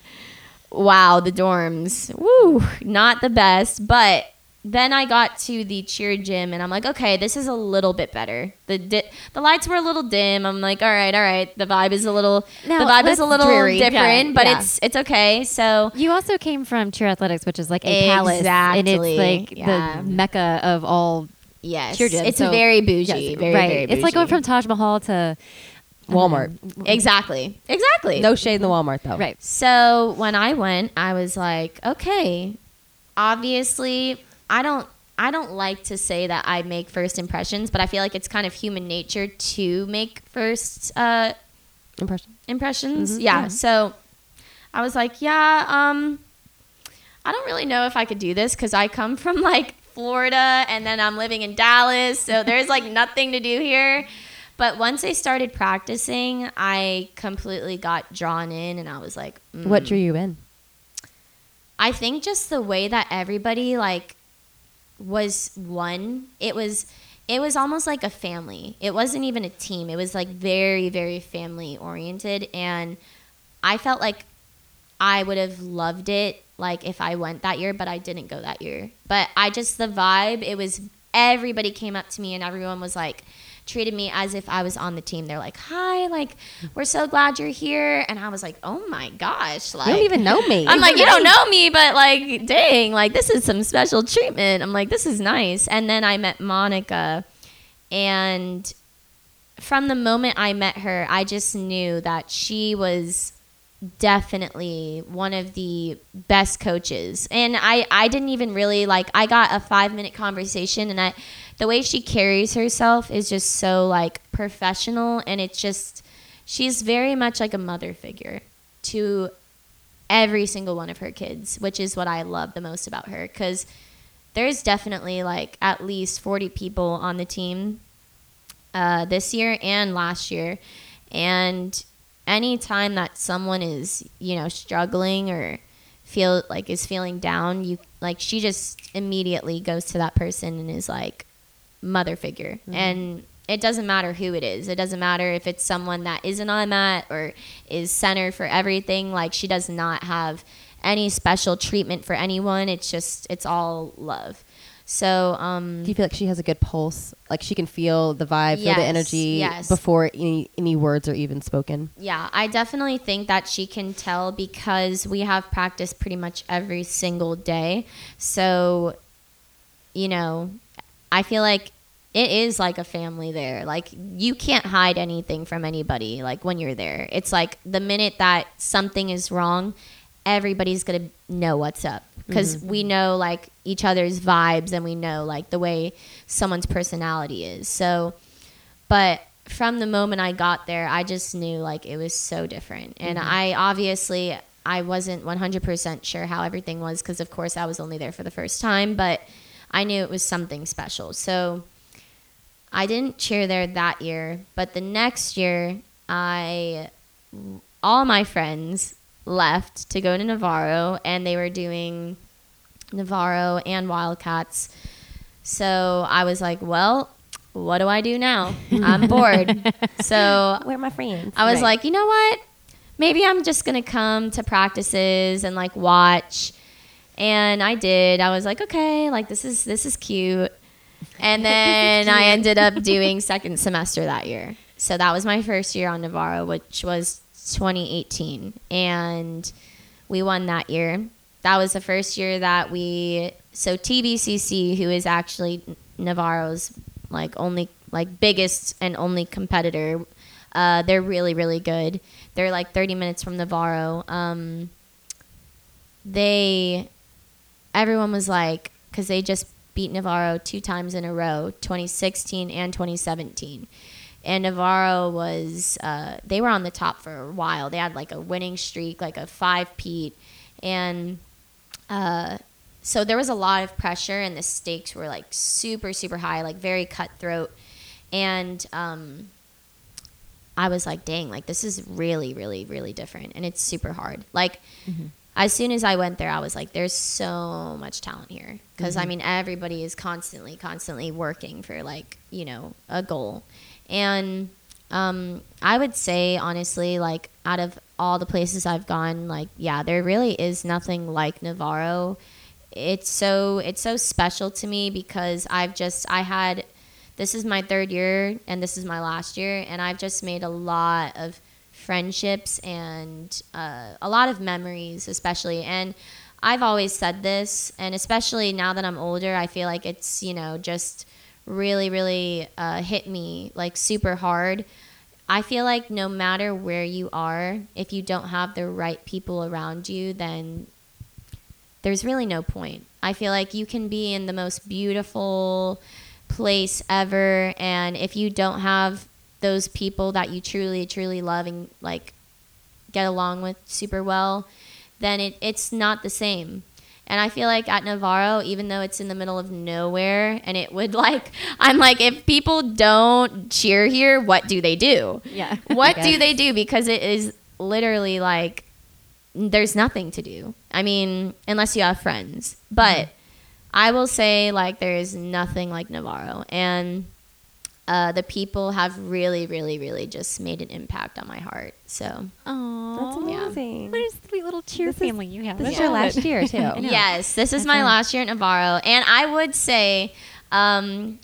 Speaker 2: wow, the dorms, woo, not the best. But then I got to the cheer gym and I'm like, okay, this is a little bit better. The di- the lights were a little dim. I'm like, all right, all right. The vibe is a little
Speaker 4: Now,
Speaker 2: the vibe is a little
Speaker 4: dreary.
Speaker 2: different,
Speaker 4: Yeah,
Speaker 2: but
Speaker 4: yeah.
Speaker 2: it's it's okay. So
Speaker 4: You also came from cheer athletics, which is like a palace, and it's like
Speaker 2: yeah.
Speaker 4: the mecca of all
Speaker 2: yes,
Speaker 4: cheer gyms.
Speaker 2: it's
Speaker 4: So-
Speaker 2: very bougie.
Speaker 4: Yes,
Speaker 2: very,
Speaker 4: right.
Speaker 2: very
Speaker 4: it's like going from Taj Mahal to
Speaker 3: Walmart.
Speaker 2: exactly, exactly.
Speaker 3: No shade in the Walmart though.
Speaker 4: right.
Speaker 2: So when I went, I was like, okay, obviously, I don't. I don't like to say that I make first impressions, but I feel like it's kind of human nature to make first uh,
Speaker 3: Impression.
Speaker 2: impressions.
Speaker 3: Mhm,
Speaker 2: yeah.
Speaker 3: yeah.
Speaker 2: So I was like, yeah, um, I don't really know if I could do this because I come from like Florida and then I'm living in Dallas, so there's like nothing to do here. But once I started practicing, I completely got drawn in, and I was like,
Speaker 3: What
Speaker 2: mm.
Speaker 3: drew you in?
Speaker 2: I think just the way that everybody like was one. It was it was almost like a family. It wasn't even a team. It was like very very family oriented and I felt like I would have loved it like if I went that year, but I didn't go that year. But I just the vibe, it was everybody came up to me and everyone was like treated me as if I was on the team. They're like, "Hi, like we're so glad you're here," and I was like, "Oh my gosh!" Like
Speaker 3: you don't even know me.
Speaker 2: I'm like, you don't know me, but like, dang, like this is some special treatment. I'm like, this is nice. And then I met Monica, and from the moment I met her, I just knew that she was definitely one of the best coaches. And I, I didn't even really like, I got a five minute conversation, and I, the way she carries herself is just so like professional, and it's just, she's very much like a mother figure to every single one of her kids, which is what I love the most about her. Because there's definitely like at least 40 people on the team uh, this year and last year. And anytime that someone is, you know, struggling or feel like is feeling down, you like she just immediately goes to that person and is like mother figure.
Speaker 3: Mm-hmm.
Speaker 2: And it doesn't matter who it is. It doesn't matter if it's someone that isn't on that or is center for everything. Like she does not have any special treatment for anyone. It's just it's all love. So um
Speaker 3: Do you feel like she has a good pulse? Like she can feel the vibe, feel the energy
Speaker 2: yes.
Speaker 3: before any any words are even spoken.
Speaker 2: Yeah, I definitely think that she can tell because we have practice pretty much every single day. So, you know, I feel like it is like a family there. Like you can't hide anything from anybody like when you're there. It's like the minute that something is wrong, everybody's to know what's up because mm-hmm. we know like each other's vibes and we know like the way someone's personality is. So, but from the moment I got there, I just knew like it was so different. And mm-hmm. I obviously I wasn't 100% sure how everything was because of course I was only there for the first time, but I knew it was something special. So I didn't cheer there that year, but the next year I all my friends left to go to Navarro and they were doing Navarro and Wildcats. So I was like, well, what do I do now? I'm bored. So
Speaker 3: Where are my friends?
Speaker 2: I was
Speaker 3: Right.
Speaker 2: like, you know what? Maybe I'm just gonna come to practices and like watch. And I did. I was like, okay, like this is this is cute. And then I ended up doing second semester that year. So that was my first year on Navarro, which was 2018, and we won that year. That was the first year that we. So TVCC, who is actually Navarro's like only like biggest and only competitor, uh, they're really really good. They're like 30 minutes from Navarro. Um, they, everyone was like, because they just beat Navarro two times in a row, 2016 and 2017. And Navarro was, uh, they were on the top for a while. They had like a winning streak, like a five peat. And uh, so there was a lot of pressure, and the stakes were like super, super high, like very cutthroat. And um, I was like, dang, like this is really, really, really different, and it's super hard. Like, as soon as I went there, I was like, there's so much talent here. Because I mean, everybody is constantly, constantly working for like you know a goal, and um, I would say honestly, like out of all the places I've gone, like yeah, there really is nothing like Navarro. It's so it's so special to me because I've just I had this is my third year and this is my last year and I've just made a lot of friendships and uh, a lot of memories especially and I've always said this and especially now that I'm older I feel like it's you know just really really uh, hit me like super hard I feel like no matter where you are, if you don't have the right people around you, then there's really no point. I feel like you can be in the most beautiful place ever, and if you don't have those people that you truly, truly love and like get along with super well, then it, it's not the same. And I feel like at Navarro, even though it's in the middle of nowhere, and it would like, I'm like, if people don't cheer here, what do they do?
Speaker 4: Yeah.
Speaker 2: What do they do? Because it is literally like, there's nothing to do. I mean, unless you have friends. But mm-hmm. I will say, like, there is nothing like Navarro. And uh, the people have really, really, really just made an impact on my heart. So,
Speaker 4: Oh,
Speaker 3: That's
Speaker 2: Yeah.
Speaker 3: amazing.
Speaker 4: What a sweet little cheer
Speaker 3: This is-
Speaker 4: family you have.
Speaker 3: This is your last year too.
Speaker 2: yes, this is
Speaker 4: That's
Speaker 2: my
Speaker 4: right.
Speaker 2: last year at Navarro. And I would say, um,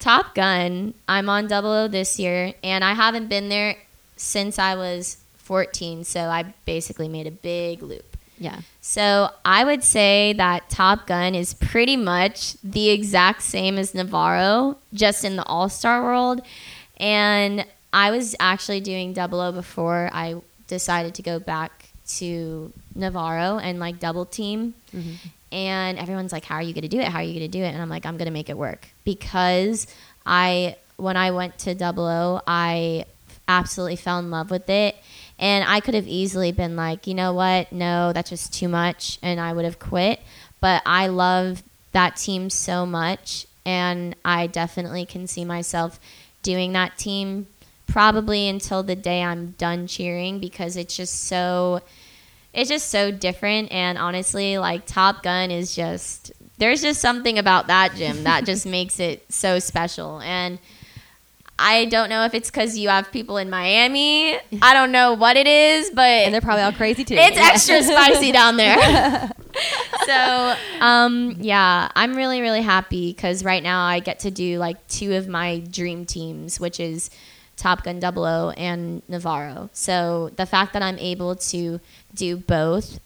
Speaker 2: Top Gun, I'm on Double O this year, and I haven't been there since I was 14. So I basically made a big loop.
Speaker 4: Yeah.
Speaker 2: So I would say that Top Gun is pretty much the exact same as Navarro, just in the All Star world. And I was actually doing Double O before I decided to go back to Navarro and like double team. Mm-hmm. And everyone's like, "How are you going to do it? How are you going to do it?" And I'm like, "I'm going to make it work because I when I went to Double O, I absolutely fell in love with it." And I could have easily been like, you know what? No, that's just too much. And I would have quit. But I love that team so much. And I definitely can see myself doing that team probably until the day I'm done cheering because it's just so. It's just so different. And honestly, like Top Gun is just. There's just something about that gym that just makes it so special. And. I don't know if it's because you have people in Miami. I don't know what it is, but
Speaker 3: And they're probably all crazy too.
Speaker 2: it's extra spicy down there. so, um, yeah, I'm really, really happy because right now I get to do like two of my dream teams, which is Top Gun Double O and Navarro. So the fact that I'm able to do both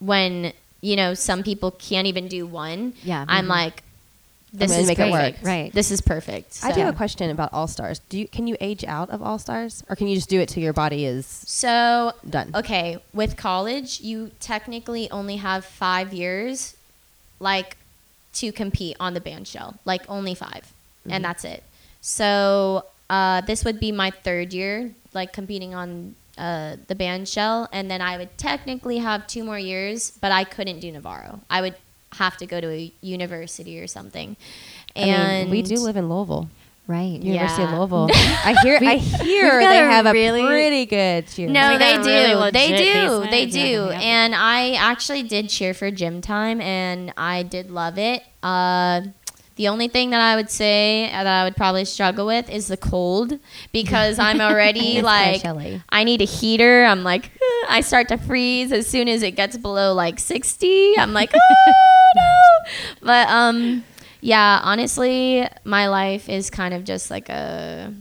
Speaker 2: when you know some people can't even do one,
Speaker 4: Yeah.
Speaker 2: I'm
Speaker 4: Mhm.
Speaker 2: like, this is
Speaker 3: make it work.
Speaker 2: perfect.
Speaker 4: Right.
Speaker 2: This is perfect.
Speaker 3: I do have a question about All Stars. Do you can you age out of All Stars, or can you just do it till your body is
Speaker 2: So
Speaker 3: done?
Speaker 2: Okay, with college, you technically only have five years, like, to compete on the band shell. Like, only 5
Speaker 3: Mm-hmm.
Speaker 2: and that's it. So, uh, this would be my third year, like, competing on uh, the band shell, and then I would technically have two more years, but I couldn't do Navarro. I would have to go to a university or something.
Speaker 3: I
Speaker 2: And
Speaker 3: mean, we do live in Louisville,
Speaker 4: Right.
Speaker 3: University of
Speaker 2: Yeah.
Speaker 3: Louisville. I hear, I hear
Speaker 4: got
Speaker 3: they
Speaker 4: a
Speaker 3: have a
Speaker 4: really-
Speaker 3: pretty good cheer.
Speaker 2: No, they do.
Speaker 4: really
Speaker 2: they do.
Speaker 4: basement.
Speaker 2: They
Speaker 4: Yeah,
Speaker 2: do.
Speaker 4: yeah.
Speaker 2: And I actually did cheer for GymTyme, and I did love it. Uh, the only thing that I would say that I would probably struggle with is the cold because I'm already like. I need a heater. I'm like I start to freeze as soon as it gets below like 60. I'm like oh no. But um yeah, honestly, my life is kind of just like a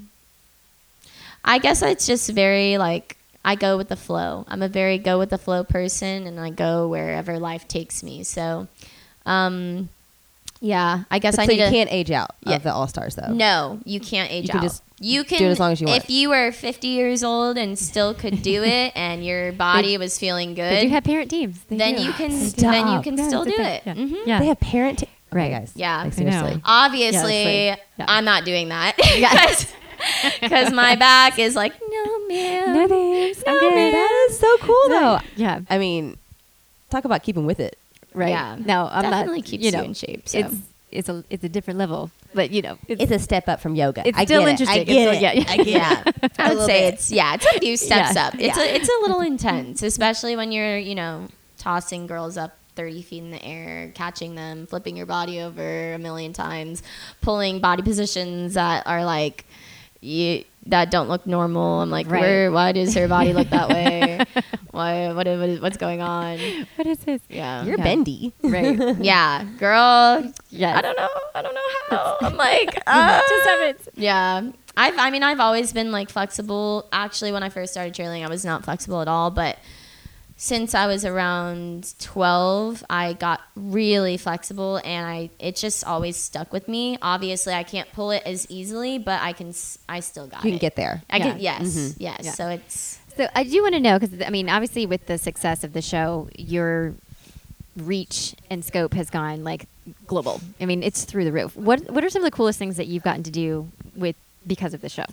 Speaker 2: I guess it's just very like I go with the flow. I'm a very go with the flow person and I go wherever life takes me. So um yeah, I guess
Speaker 3: But
Speaker 2: I
Speaker 3: so
Speaker 2: need
Speaker 3: you
Speaker 2: to
Speaker 3: can't age out
Speaker 2: Yeah.
Speaker 3: of the All Stars though.
Speaker 2: no, you can't age
Speaker 3: You can
Speaker 2: out.
Speaker 3: just
Speaker 2: you can
Speaker 3: do it as long as you want.
Speaker 2: If you were 50 years old and still could do it, and your body was feeling good,
Speaker 4: They do
Speaker 2: good,
Speaker 4: have parent teams. They
Speaker 2: then
Speaker 4: do.
Speaker 2: you can
Speaker 3: Stop.
Speaker 2: then you can
Speaker 4: Yeah,
Speaker 2: still
Speaker 4: it's
Speaker 2: do
Speaker 4: a
Speaker 2: it.
Speaker 4: thing.
Speaker 2: hmm
Speaker 4: Yeah. Yeah.
Speaker 3: They have parent. T-
Speaker 4: Right.
Speaker 3: guys.
Speaker 2: Yeah.
Speaker 3: Like,
Speaker 4: I know.
Speaker 3: seriously.
Speaker 2: Obviously,
Speaker 4: Yeah.
Speaker 2: I'm not doing that because my back is like no man.
Speaker 4: No thanks. I'm
Speaker 2: No,
Speaker 4: good.
Speaker 2: man.
Speaker 3: That is so cool though.
Speaker 4: Yeah.
Speaker 3: I mean, talk about keeping with it.
Speaker 4: Right.
Speaker 2: Yeah.
Speaker 4: No, I'm
Speaker 2: Definitely
Speaker 4: not.
Speaker 2: keeps
Speaker 4: you
Speaker 2: you in shape, so.
Speaker 4: It's it's a it's a different level, but you know, it's,
Speaker 3: It's a step up from yoga.
Speaker 4: It's
Speaker 3: I
Speaker 4: still
Speaker 3: get
Speaker 4: interesting.
Speaker 3: It. I get
Speaker 4: still-
Speaker 3: it.
Speaker 4: yeah, yeah.
Speaker 3: I get
Speaker 2: Yeah,
Speaker 3: it.
Speaker 2: Would say
Speaker 3: bit.
Speaker 2: it's yeah, it's a few steps
Speaker 4: Yeah.
Speaker 2: up. It's
Speaker 3: Yeah.
Speaker 2: a it's a little intense, especially when you're you know tossing girls up. 30 feet in the air, catching them, flipping your body over a million times, pulling body positions that are like you that don't look normal. I'm like,
Speaker 4: Right.
Speaker 2: where? Why does her body look that way? why? What, what is, what's going on?
Speaker 4: what is this?
Speaker 2: Yeah,
Speaker 3: You're
Speaker 4: Yeah.
Speaker 3: bendy.
Speaker 4: Right.
Speaker 2: yeah, girl.
Speaker 4: Yeah,
Speaker 2: I don't know. I don't know how. I'm like, uh,
Speaker 4: Just have it.
Speaker 2: yeah. I've, I mean, I've always been like flexible. Actually, when I first started cheerleading, I was not flexible at all. But since I was around 12, I got really flexible and I it just always stuck with me. Obviously, I can't pull it as easily, but I can I still got it.
Speaker 3: You can get there.
Speaker 2: I can
Speaker 4: Yeah.
Speaker 2: yes.
Speaker 3: Mhm.
Speaker 2: Yes.
Speaker 4: Yeah.
Speaker 2: So it's
Speaker 4: So I do want to know because I mean, obviously, with the success of the show, your reach and scope has gone like global. I mean, it's through the roof. What What are some of the coolest things that you've gotten to do with because of the show?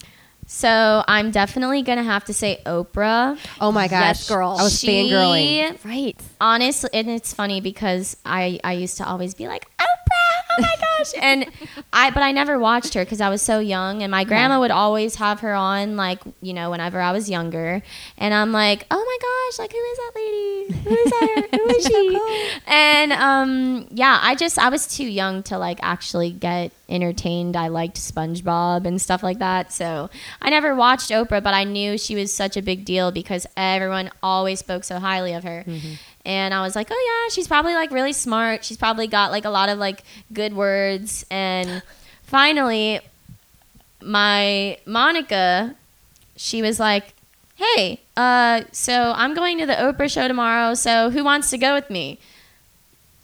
Speaker 2: So I'm definitely to have to say Oprah.
Speaker 3: Oh my gosh,
Speaker 4: Yes, girl.
Speaker 3: I was
Speaker 2: She-
Speaker 3: fangirling.
Speaker 4: Right.
Speaker 2: honestly and it's funny because i i used to always be like oh my gosh. And i but i never watched her because i was so young and my grandma would always have her on like you know whenever i was younger. And i'm like oh my gosh like who is that lady? Who is that who is she? and um yeah i just i was too young to like actually get entertained. I liked spongebob and stuff like that. So i never watched oprah but i knew she was such a big deal because everyone always spoke so highly of her and I was like, oh yeah, she's probably like really smart. She's probably got like a lot of like good words. And finally, my Monica, she was like, "Hey, uh, so I'm going to the Oprah show tomorrow. So who wants to go with me?"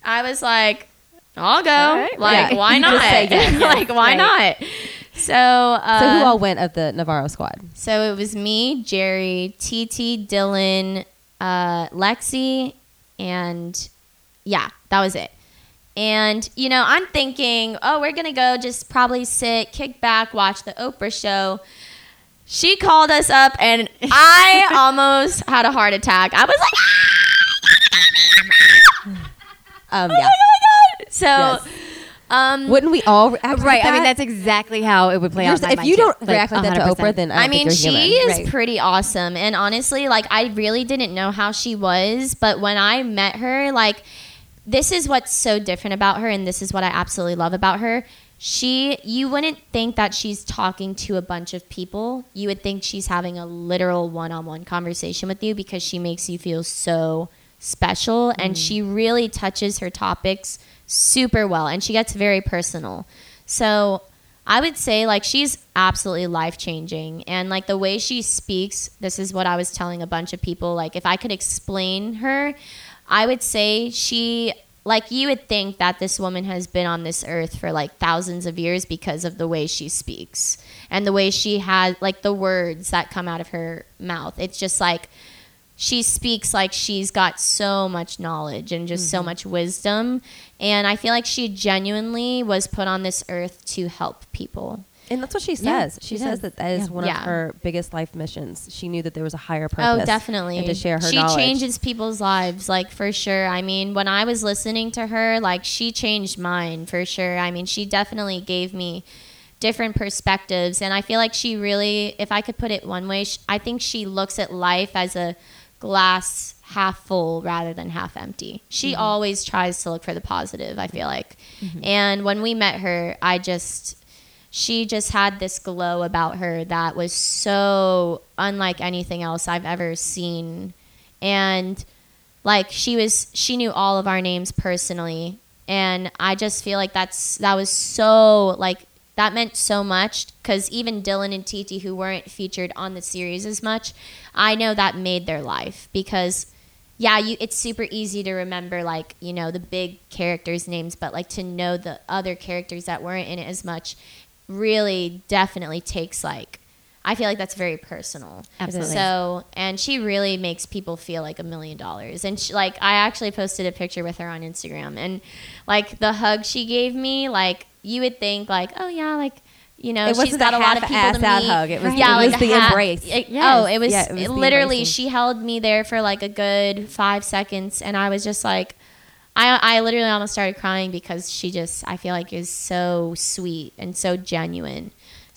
Speaker 2: I was like, "I'll go.
Speaker 3: Right.
Speaker 2: Like,
Speaker 3: Yeah.
Speaker 2: why not?
Speaker 3: yes.
Speaker 2: like, why
Speaker 3: Right.
Speaker 2: not?" So, uh,
Speaker 3: so who all went of the Navarro squad?
Speaker 2: so it was me, Jerry, TT, Dylan, uh, Lexi, and yeah, that was it. And you know, I'm thinking, oh, we're gonna go just probably sit, kick back, watch the Oprah show. She called us up, and I almost had a heart attack. I was like,
Speaker 3: Um,
Speaker 2: oh my god! So,
Speaker 3: Yes.
Speaker 2: Um,
Speaker 3: Wouldn't we all react like
Speaker 4: Right. I mean, that's exactly how it would play out.
Speaker 3: if you
Speaker 4: too.
Speaker 3: don't react like that to Oprah, then I,
Speaker 2: I mean, she
Speaker 3: human.
Speaker 2: is
Speaker 3: Right.
Speaker 2: pretty awesome. And honestly, like, I really didn't know how she was. But when I met her, like, this is what's so different about her. And this is what I absolutely love about her. She, you wouldn't think that she's talking to a bunch of people. You would think she's having a literal one on one conversation with you because she makes you feel so special. And she really touches her topics super well. And she gets very personal. So, I would say like she's absolutely life changing and like the way she speaks this is what I was telling a bunch of people like if I could explain her I would say she like you would think that this woman has been on this earth for like thousands of years because of the way she speaks and the way she has like the words that come out of her mouth it's just like she speaks like she's got so much knowledge and just so mm-hmm. much wisdom and i feel like she genuinely was put on this earth to help people
Speaker 3: And that's what she
Speaker 4: Yeah,
Speaker 3: says. she
Speaker 4: she
Speaker 3: says that that is
Speaker 4: Yeah.
Speaker 3: one
Speaker 2: Yeah.
Speaker 3: of her biggest life missions. She knew that there was a higher oh, purpose.
Speaker 2: oh definitely
Speaker 3: And to share her
Speaker 2: she
Speaker 3: knowledge.
Speaker 2: changes people's lives like for sure i mean when i was listening to her like she changed mine for sure i mean she definitely gave me different perspectives and i feel like she really if i could put it one way sh- i think she looks at life as a glass half full rather than half empty she
Speaker 3: Mm-hmm.
Speaker 2: always tries to look for the positive i feel like and when we met her i just she just had this glow about her that was so unlike anything else I've ever seen. And like she was she knew all of our names personally and I just feel like that's that was so like that meant so much cuz even Dylan and Titi who weren't featured on the series as much, I know that made their life because yeah, you it's super easy to remember like, you know, the big characters names, but like to know the other characters that weren't in it as much really definitely takes like I feel like that's very personal.
Speaker 4: Absolutely.
Speaker 2: So, and she really makes people feel like a million dollars. And she, like, I actually posted a picture with her on Instagram, and like the hug she gave me, like you would think, like, oh yeah, like you know,
Speaker 3: It
Speaker 2: she's got a lot of people to meet.
Speaker 3: hug. It was-
Speaker 2: yeah,
Speaker 3: it
Speaker 2: like
Speaker 3: was the embrace.
Speaker 2: it-
Speaker 4: Yes.
Speaker 2: Oh, it was,
Speaker 3: Yeah, it was
Speaker 2: literally. She held me there for like a good five seconds, and I was just like. I, I literally almost started crying because she just I feel like is so sweet and so genuine.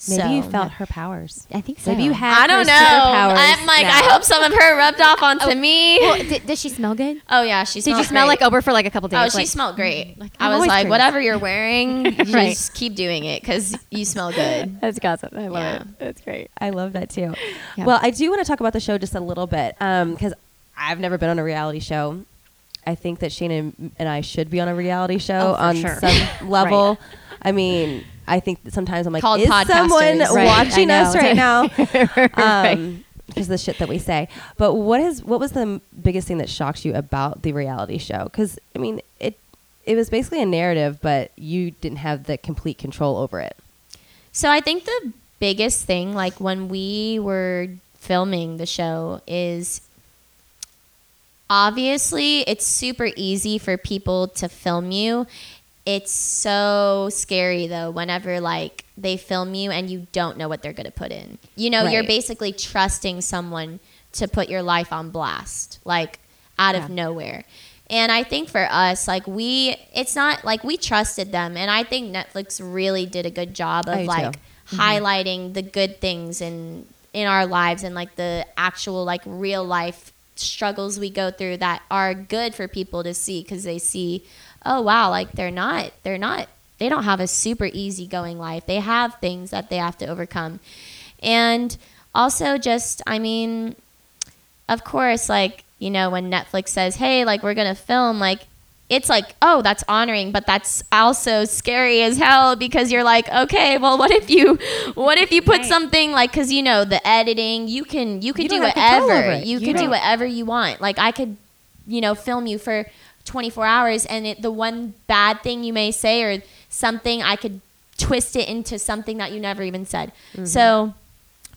Speaker 3: Maybe
Speaker 2: so,
Speaker 3: you felt her powers.
Speaker 4: I think so.
Speaker 3: Maybe you had.
Speaker 2: I don't
Speaker 3: her
Speaker 2: know.
Speaker 3: superpowers
Speaker 2: I'm like,
Speaker 3: now.
Speaker 2: I hope some of her rubbed off onto oh, me.
Speaker 4: Well, did, does she smell good?
Speaker 2: oh yeah, she.
Speaker 4: Did you
Speaker 2: smelled
Speaker 4: smell
Speaker 2: great.
Speaker 4: like Oprah for like a couple days?
Speaker 2: Oh, she smelled great.
Speaker 4: Mm, like,
Speaker 2: I
Speaker 4: I'm
Speaker 2: was like,
Speaker 4: curious.
Speaker 2: whatever you're wearing, you
Speaker 4: Right.
Speaker 2: just keep doing it because you smell good.
Speaker 4: That's awesome. I love
Speaker 2: Yeah.
Speaker 4: it. That's great.
Speaker 3: I love that too.
Speaker 4: Yeah.
Speaker 3: Well, I do want to talk about the show just a little bit um, because I've never been on a reality show. I think that Shane and, and I should be on a reality show
Speaker 4: Oh,
Speaker 3: on
Speaker 4: sure.
Speaker 3: some level. I mean, I think that sometimes I'm like,
Speaker 2: Called
Speaker 3: is someone
Speaker 2: Right,
Speaker 3: watching us right now?
Speaker 4: Right.
Speaker 3: um, because the shit that we say. But what is what was the m- biggest thing that shocked you about the reality show? Because I mean, it it was basically a narrative, but you didn't have the complete control over it.
Speaker 2: So I think the biggest thing, like when we were filming the show, is obviously it's super easy for people to film you. It's so scary though whenever like they film you and you don't know what they're going to put in. You know, you're basically trusting someone to put your life on blast like out of nowhere. And I think for us, like we, it's not like we trusted them, and I think Netflix really did a good job of like
Speaker 3: too.
Speaker 2: highlighting the good things in in our lives and like the actual like real life struggles we go through that are good for people to see because they see, oh wow, like they're not they're not they don't have a super easy going life. They have things that they have to overcome, and also just I mean, of course, like you know when Netflix says, hey, like we're gonna film, like it's like, oh, that's honoring, but that's also scary as hell because you're like, okay, well, what if you, what if you put
Speaker 4: Right.
Speaker 2: something like, because you know the editing, you can you can
Speaker 3: You
Speaker 2: do
Speaker 3: don't have control
Speaker 2: whatever, you
Speaker 3: You
Speaker 2: can do whatever you want. Like I could, you know, film you for 24 hours, and it, the one bad thing you may say or something, I could twist it into something that you never even said.
Speaker 3: Mm-hmm.
Speaker 2: So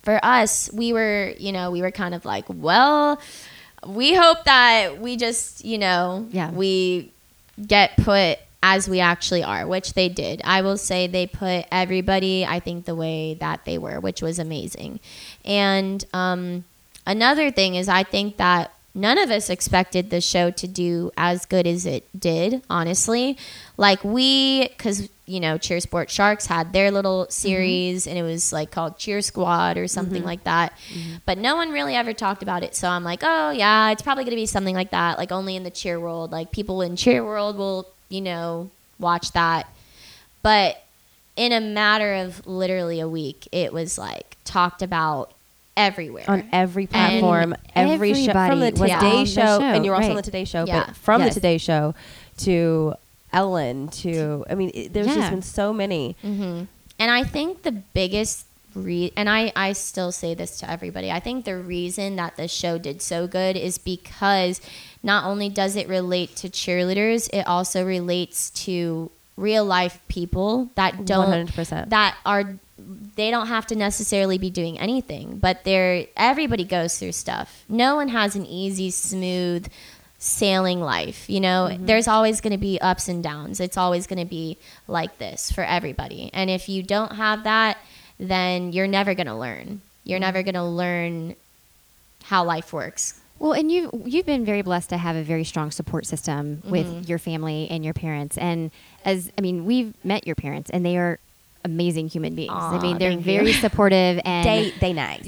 Speaker 2: for us, we were, you know, we were kind of like, well, we hope that we just, you know,
Speaker 4: Yeah.
Speaker 2: we get put as we actually are, which they did. I will say they put everybody, I think, the way that they were, which was amazing. And um, another thing is, I think that none of us expected the show to do as good as it did, honestly. Like, we, because, you know, Cheer Sport Sharks had their little mm-hmm. series and it was like called Cheer Squad or something mm-hmm. like that. Mm-hmm. But no one really ever talked about it. So I'm like, oh, yeah, it's probably going to be something like that, like only in the cheer world. Like, people in cheer world will, you know, watch that. But in a matter of literally a week, it was like talked about everywhere.
Speaker 3: on every platform, every show from the
Speaker 4: everybody was
Speaker 3: Today
Speaker 4: the
Speaker 3: show,
Speaker 4: show,
Speaker 3: and you're also on the Today Show,
Speaker 2: Yeah.
Speaker 3: but from
Speaker 4: Yes.
Speaker 3: the Today Show to Ellen to I mean, it, there's
Speaker 4: Yeah.
Speaker 3: just been so many.
Speaker 2: hmm And I think the biggest re- and I, I still say this to everybody. I think the reason that the show did so good is because not only does it relate to cheerleaders, it also relates to real life people that don't
Speaker 3: 100%.
Speaker 2: that are they don't have to necessarily be doing anything, but they're everybody goes through stuff. No one has an easy, smooth sailing life. You know,
Speaker 3: Mm-hmm.
Speaker 2: there's always going to be ups and downs. It's always going to be like this for everybody. And if you don't have that, then you're never going to learn. You're
Speaker 3: Mm-hmm.
Speaker 2: never going to learn how life works.
Speaker 4: Well, and you you've been very blessed to have a very strong support system with
Speaker 2: Mhm.
Speaker 4: your family and your parents. And as I mean, we've met your parents, and they are amazing human beings. I mean, they're
Speaker 2: thank you.
Speaker 4: very supportive and
Speaker 3: Day day night.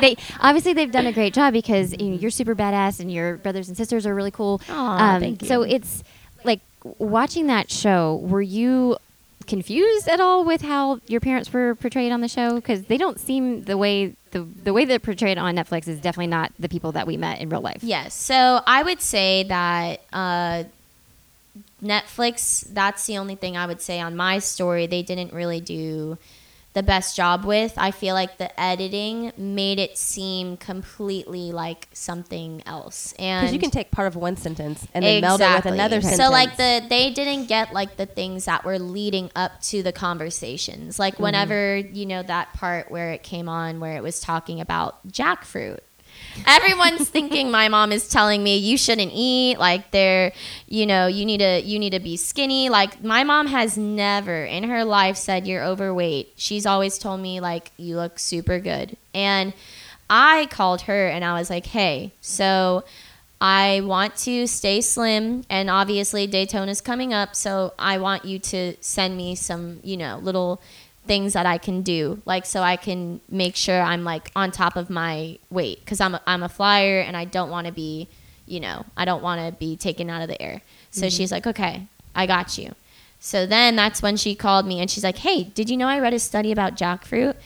Speaker 4: they obviously they've done a great job because you know, you're super badass and your brothers and sisters are really cool. Um,
Speaker 2: Aw, thank
Speaker 4: So it's like watching that show. Were you confused at all with how your parents were portrayed on the show? Because they don't seem the way the the way they're portrayed on Netflix is definitely not the people that we met in real life.
Speaker 2: Yes. So I would say that uh, Netflix, that's the only thing I would say on my story. They didn't really do the best job with. I feel like the editing made it seem completely like something else. And
Speaker 3: Because you can take part of one sentence and then meld it with another sentence.
Speaker 2: so like the they didn't get like the things that were leading up to the conversations. Like
Speaker 3: Mm-hmm.
Speaker 2: whenever you know that part where it came on where it was talking about jackfruit. Everyone's thinking my mom is telling me you shouldn't eat. Like they're you know you need to you need to be skinny. Like my mom has never in her life said you're overweight. She's always told me like you look super good. And I called her and I was like hey so I want to stay slim, and obviously Daytona's coming up, so I want you to send me some, you know, little things that I can do, like so I can make sure I'm like on top of my weight, because I'm a, I'm a flyer and I don't want to be, you know, I don't want to be taken out of the air. So she's like, okay, I got you. So then that's when she called me and she's like, "Hey, did you know I read a study about jackfruit?"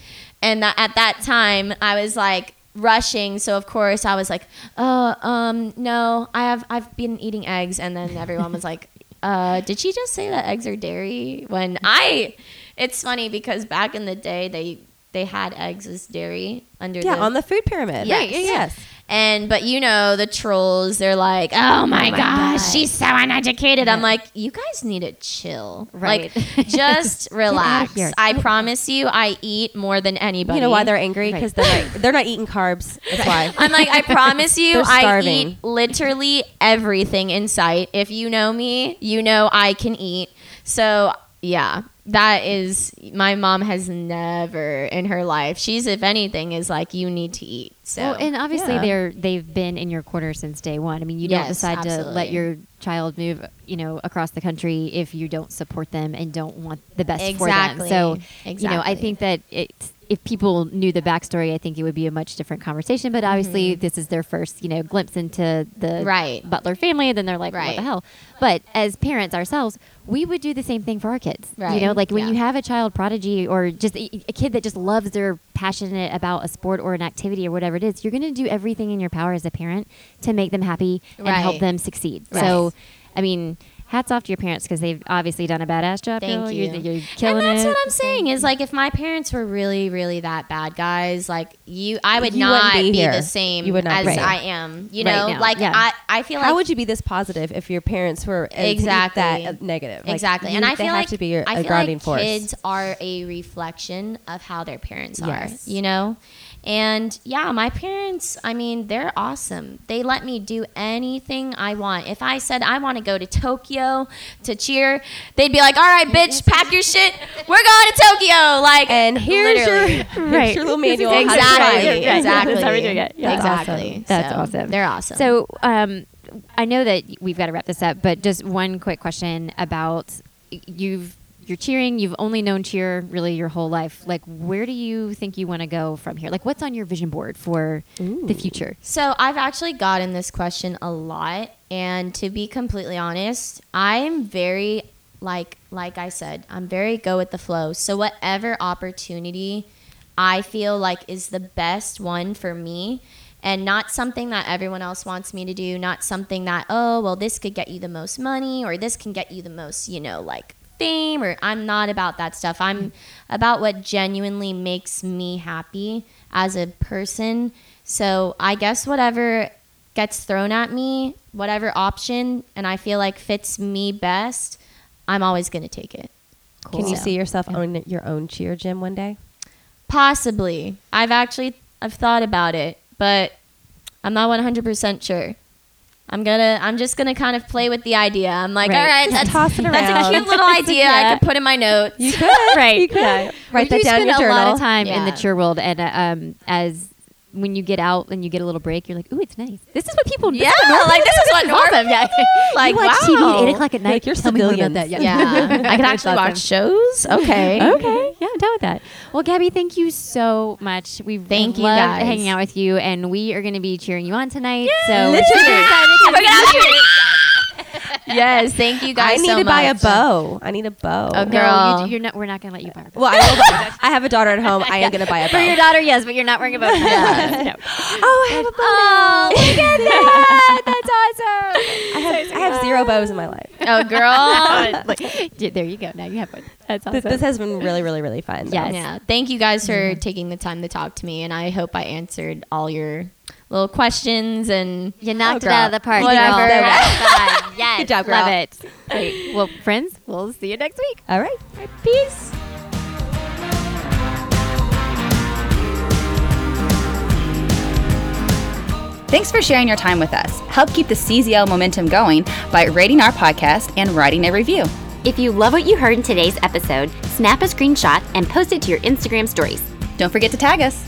Speaker 2: And that, at that time, I was like rushing, so of course I was like, oh um, no, I have I've been eating eggs." And then everyone was like, "Uh, did she just say that eggs are dairy?" When I, it's funny because back in the day they they had eggs as dairy under
Speaker 3: yeah,
Speaker 2: the
Speaker 3: on the food pyramid.
Speaker 2: Yes.
Speaker 3: Right. yeah, Yes.
Speaker 2: and but you know the trolls, they're like, "Oh, oh my,
Speaker 3: my
Speaker 2: gosh,
Speaker 3: God.
Speaker 2: she's so uneducated." I'm like, "You guys need to chill,
Speaker 4: Right.
Speaker 2: Like, just relax." I promise you, I eat more than anybody.
Speaker 3: You know why they're angry?
Speaker 4: Right.
Speaker 3: Because they're, not, they're not eating carbs. That's why.
Speaker 2: I'm like, I promise you, I eat literally everything in sight. If you know me, you know I can eat. So yeah, that is my mom has never in her life. She's if anything is like you need to eat. So
Speaker 4: Well, and obviously
Speaker 3: Yeah.
Speaker 4: they're they've been in your corner since day one. I mean, you don't
Speaker 2: Yes,
Speaker 4: decide to let your child move, you know, across the country if you don't support them and don't want the best
Speaker 2: Exactly.
Speaker 4: for them. So, you know, I think that it's if people knew the backstory, I think it would be a much different conversation. But obviously, this is their first, you know, glimpse into the
Speaker 2: Mm-hmm. Right.
Speaker 4: Butler family. And then they're like, what the hell? But as parents ourselves, we would do the same thing for our kids.
Speaker 2: Right.
Speaker 4: You know, like when
Speaker 2: Yeah.
Speaker 4: you have a child prodigy or just a, a kid that just loves, they're passionate about a sport or an activity or whatever it is, you're going to do everything in your power as a parent to make them happy and help them succeed.
Speaker 2: Right.
Speaker 4: So I mean, hats off to your parents because they've obviously done a badass job.
Speaker 2: Thank
Speaker 4: Bill.
Speaker 2: you.
Speaker 4: You're, you're killing
Speaker 2: and that's
Speaker 4: it.
Speaker 2: what I'm saying is like if my parents were really, really that bad guys, like you, I would
Speaker 3: You wouldn't be
Speaker 2: be, the same
Speaker 3: You would not
Speaker 2: as
Speaker 3: be here.
Speaker 2: I am. You know,
Speaker 4: now,
Speaker 2: like
Speaker 4: yeah.
Speaker 2: I, I feel like
Speaker 3: How would you be this positive if your parents were
Speaker 2: Exactly.
Speaker 3: that negative? Like,
Speaker 2: exactly,
Speaker 3: you-
Speaker 2: and I
Speaker 3: they
Speaker 2: feel
Speaker 3: have
Speaker 2: like
Speaker 3: to be your,
Speaker 2: I
Speaker 3: a
Speaker 2: feel
Speaker 3: grounding
Speaker 2: like
Speaker 3: force.
Speaker 2: kids are a reflection of how their parents
Speaker 3: Yes.
Speaker 2: are. You know, and yeah, my parents. I mean, they're awesome. They let me do anything I want. If I said I want to go to Tokyo to cheer, they'd be like, "All right, bitch, pack your shit. We're going to Tokyo." Like,
Speaker 3: and here's
Speaker 2: literally.
Speaker 3: your, here's
Speaker 4: Right.
Speaker 3: your little manual. on how to
Speaker 2: exactly,
Speaker 3: drive.
Speaker 2: Exactly.
Speaker 4: That's how we're it. Yeah.
Speaker 2: exactly.
Speaker 4: That's
Speaker 2: So,
Speaker 4: awesome.
Speaker 2: They're awesome.
Speaker 4: So, um, I know that we've got to wrap this up, but just one quick question about you've you're cheering. You've only known cheer really your whole life. Like, where do you think you want to go from here? Like, what's on your vision board for the future?
Speaker 2: So I've actually gotten this question a lot, and to be completely honest, I'm very like like I said, I'm very go with the flow. So whatever opportunity I feel like is the best one for me and not something that everyone else wants me to do, not something that oh, well this could get you the most money or this can get you the most, you know, like fame or I'm not about that stuff. I'm about what genuinely makes me happy as a person. So I guess whatever gets thrown at me, whatever option, and I feel like fits me best, I'm always going to take it.
Speaker 3: Can you
Speaker 2: So,
Speaker 3: see yourself own your own cheer gym one day?
Speaker 2: Possibly. I've actually I've thought about it, but I'm not 100% sure. I'm gonna. I'm just gonna kind of play with the idea. I'm like,
Speaker 4: Right.
Speaker 2: all right,
Speaker 3: Just
Speaker 2: that's,
Speaker 3: toss it around.
Speaker 2: that's a cute little idea.
Speaker 4: Yeah.
Speaker 2: I could put in my notes.
Speaker 3: You could.
Speaker 4: right.
Speaker 3: You could.
Speaker 4: Yeah.
Speaker 3: Write
Speaker 4: We
Speaker 3: that
Speaker 4: do
Speaker 3: down in
Speaker 4: spend a lot of time in the cheer world, and uh, um, as when you get out and you get a little break, you're like, "Ooh, it's nice. This is what people.
Speaker 2: Yeah, like this is what
Speaker 4: awesome.
Speaker 2: normal
Speaker 4: Yeah.
Speaker 2: like.
Speaker 4: you watch
Speaker 2: wow.
Speaker 4: TV at eight o'clock at night.
Speaker 3: Like, you're
Speaker 4: Tell me more about that.
Speaker 2: Yeah, yeah. I can actually
Speaker 4: awesome.
Speaker 2: watch shows. Okay.
Speaker 4: Okay, yeah, I'm down with that. Well, Gabi, thank you so much. We've
Speaker 2: Thank you, guys.
Speaker 4: hanging out with you, and we are going to be cheering you on tonight. So
Speaker 3: Literally.
Speaker 4: super excited 'cause
Speaker 2: We're gonna
Speaker 4: you-
Speaker 2: have Yes, thank you guys.
Speaker 3: I need
Speaker 2: so
Speaker 3: to buy a bow. I need a bow.
Speaker 2: Oh,
Speaker 4: No,
Speaker 2: Girl.
Speaker 4: you, you're not. We're not going to let you buy. a bow.
Speaker 3: Well, I, will I have a daughter at home. I am going to buy a bow.
Speaker 4: For your daughter, yes, but you're not wearing a bow.
Speaker 2: Yeah.
Speaker 4: No.
Speaker 3: oh, I have a bow.
Speaker 4: Oh, look at that! That's awesome.
Speaker 3: I have, I have zero bows in my life.
Speaker 2: Oh, girl.
Speaker 4: Look, yeah, there you go. Now you have one. That's awesome.
Speaker 3: This, this has been really, really, really fun.
Speaker 4: Yes.
Speaker 2: Yeah. Thank you guys for mm-hmm. taking the time to talk to me, and I hope I answered all your little questions and
Speaker 4: You knocked
Speaker 2: Oh,
Speaker 4: it out of the park.
Speaker 2: Whatever.
Speaker 4: girl. Yes,
Speaker 3: Good job,
Speaker 4: Love it. Great. Well, friends, we'll see you next week.
Speaker 3: All right.
Speaker 2: peace.
Speaker 1: Thanks for sharing your time with us. Help keep the CZL momentum going by rating our podcast and writing a review.
Speaker 5: If you love what you heard in today's episode, snap a screenshot and post it to your Instagram stories.
Speaker 1: Don't forget to tag us.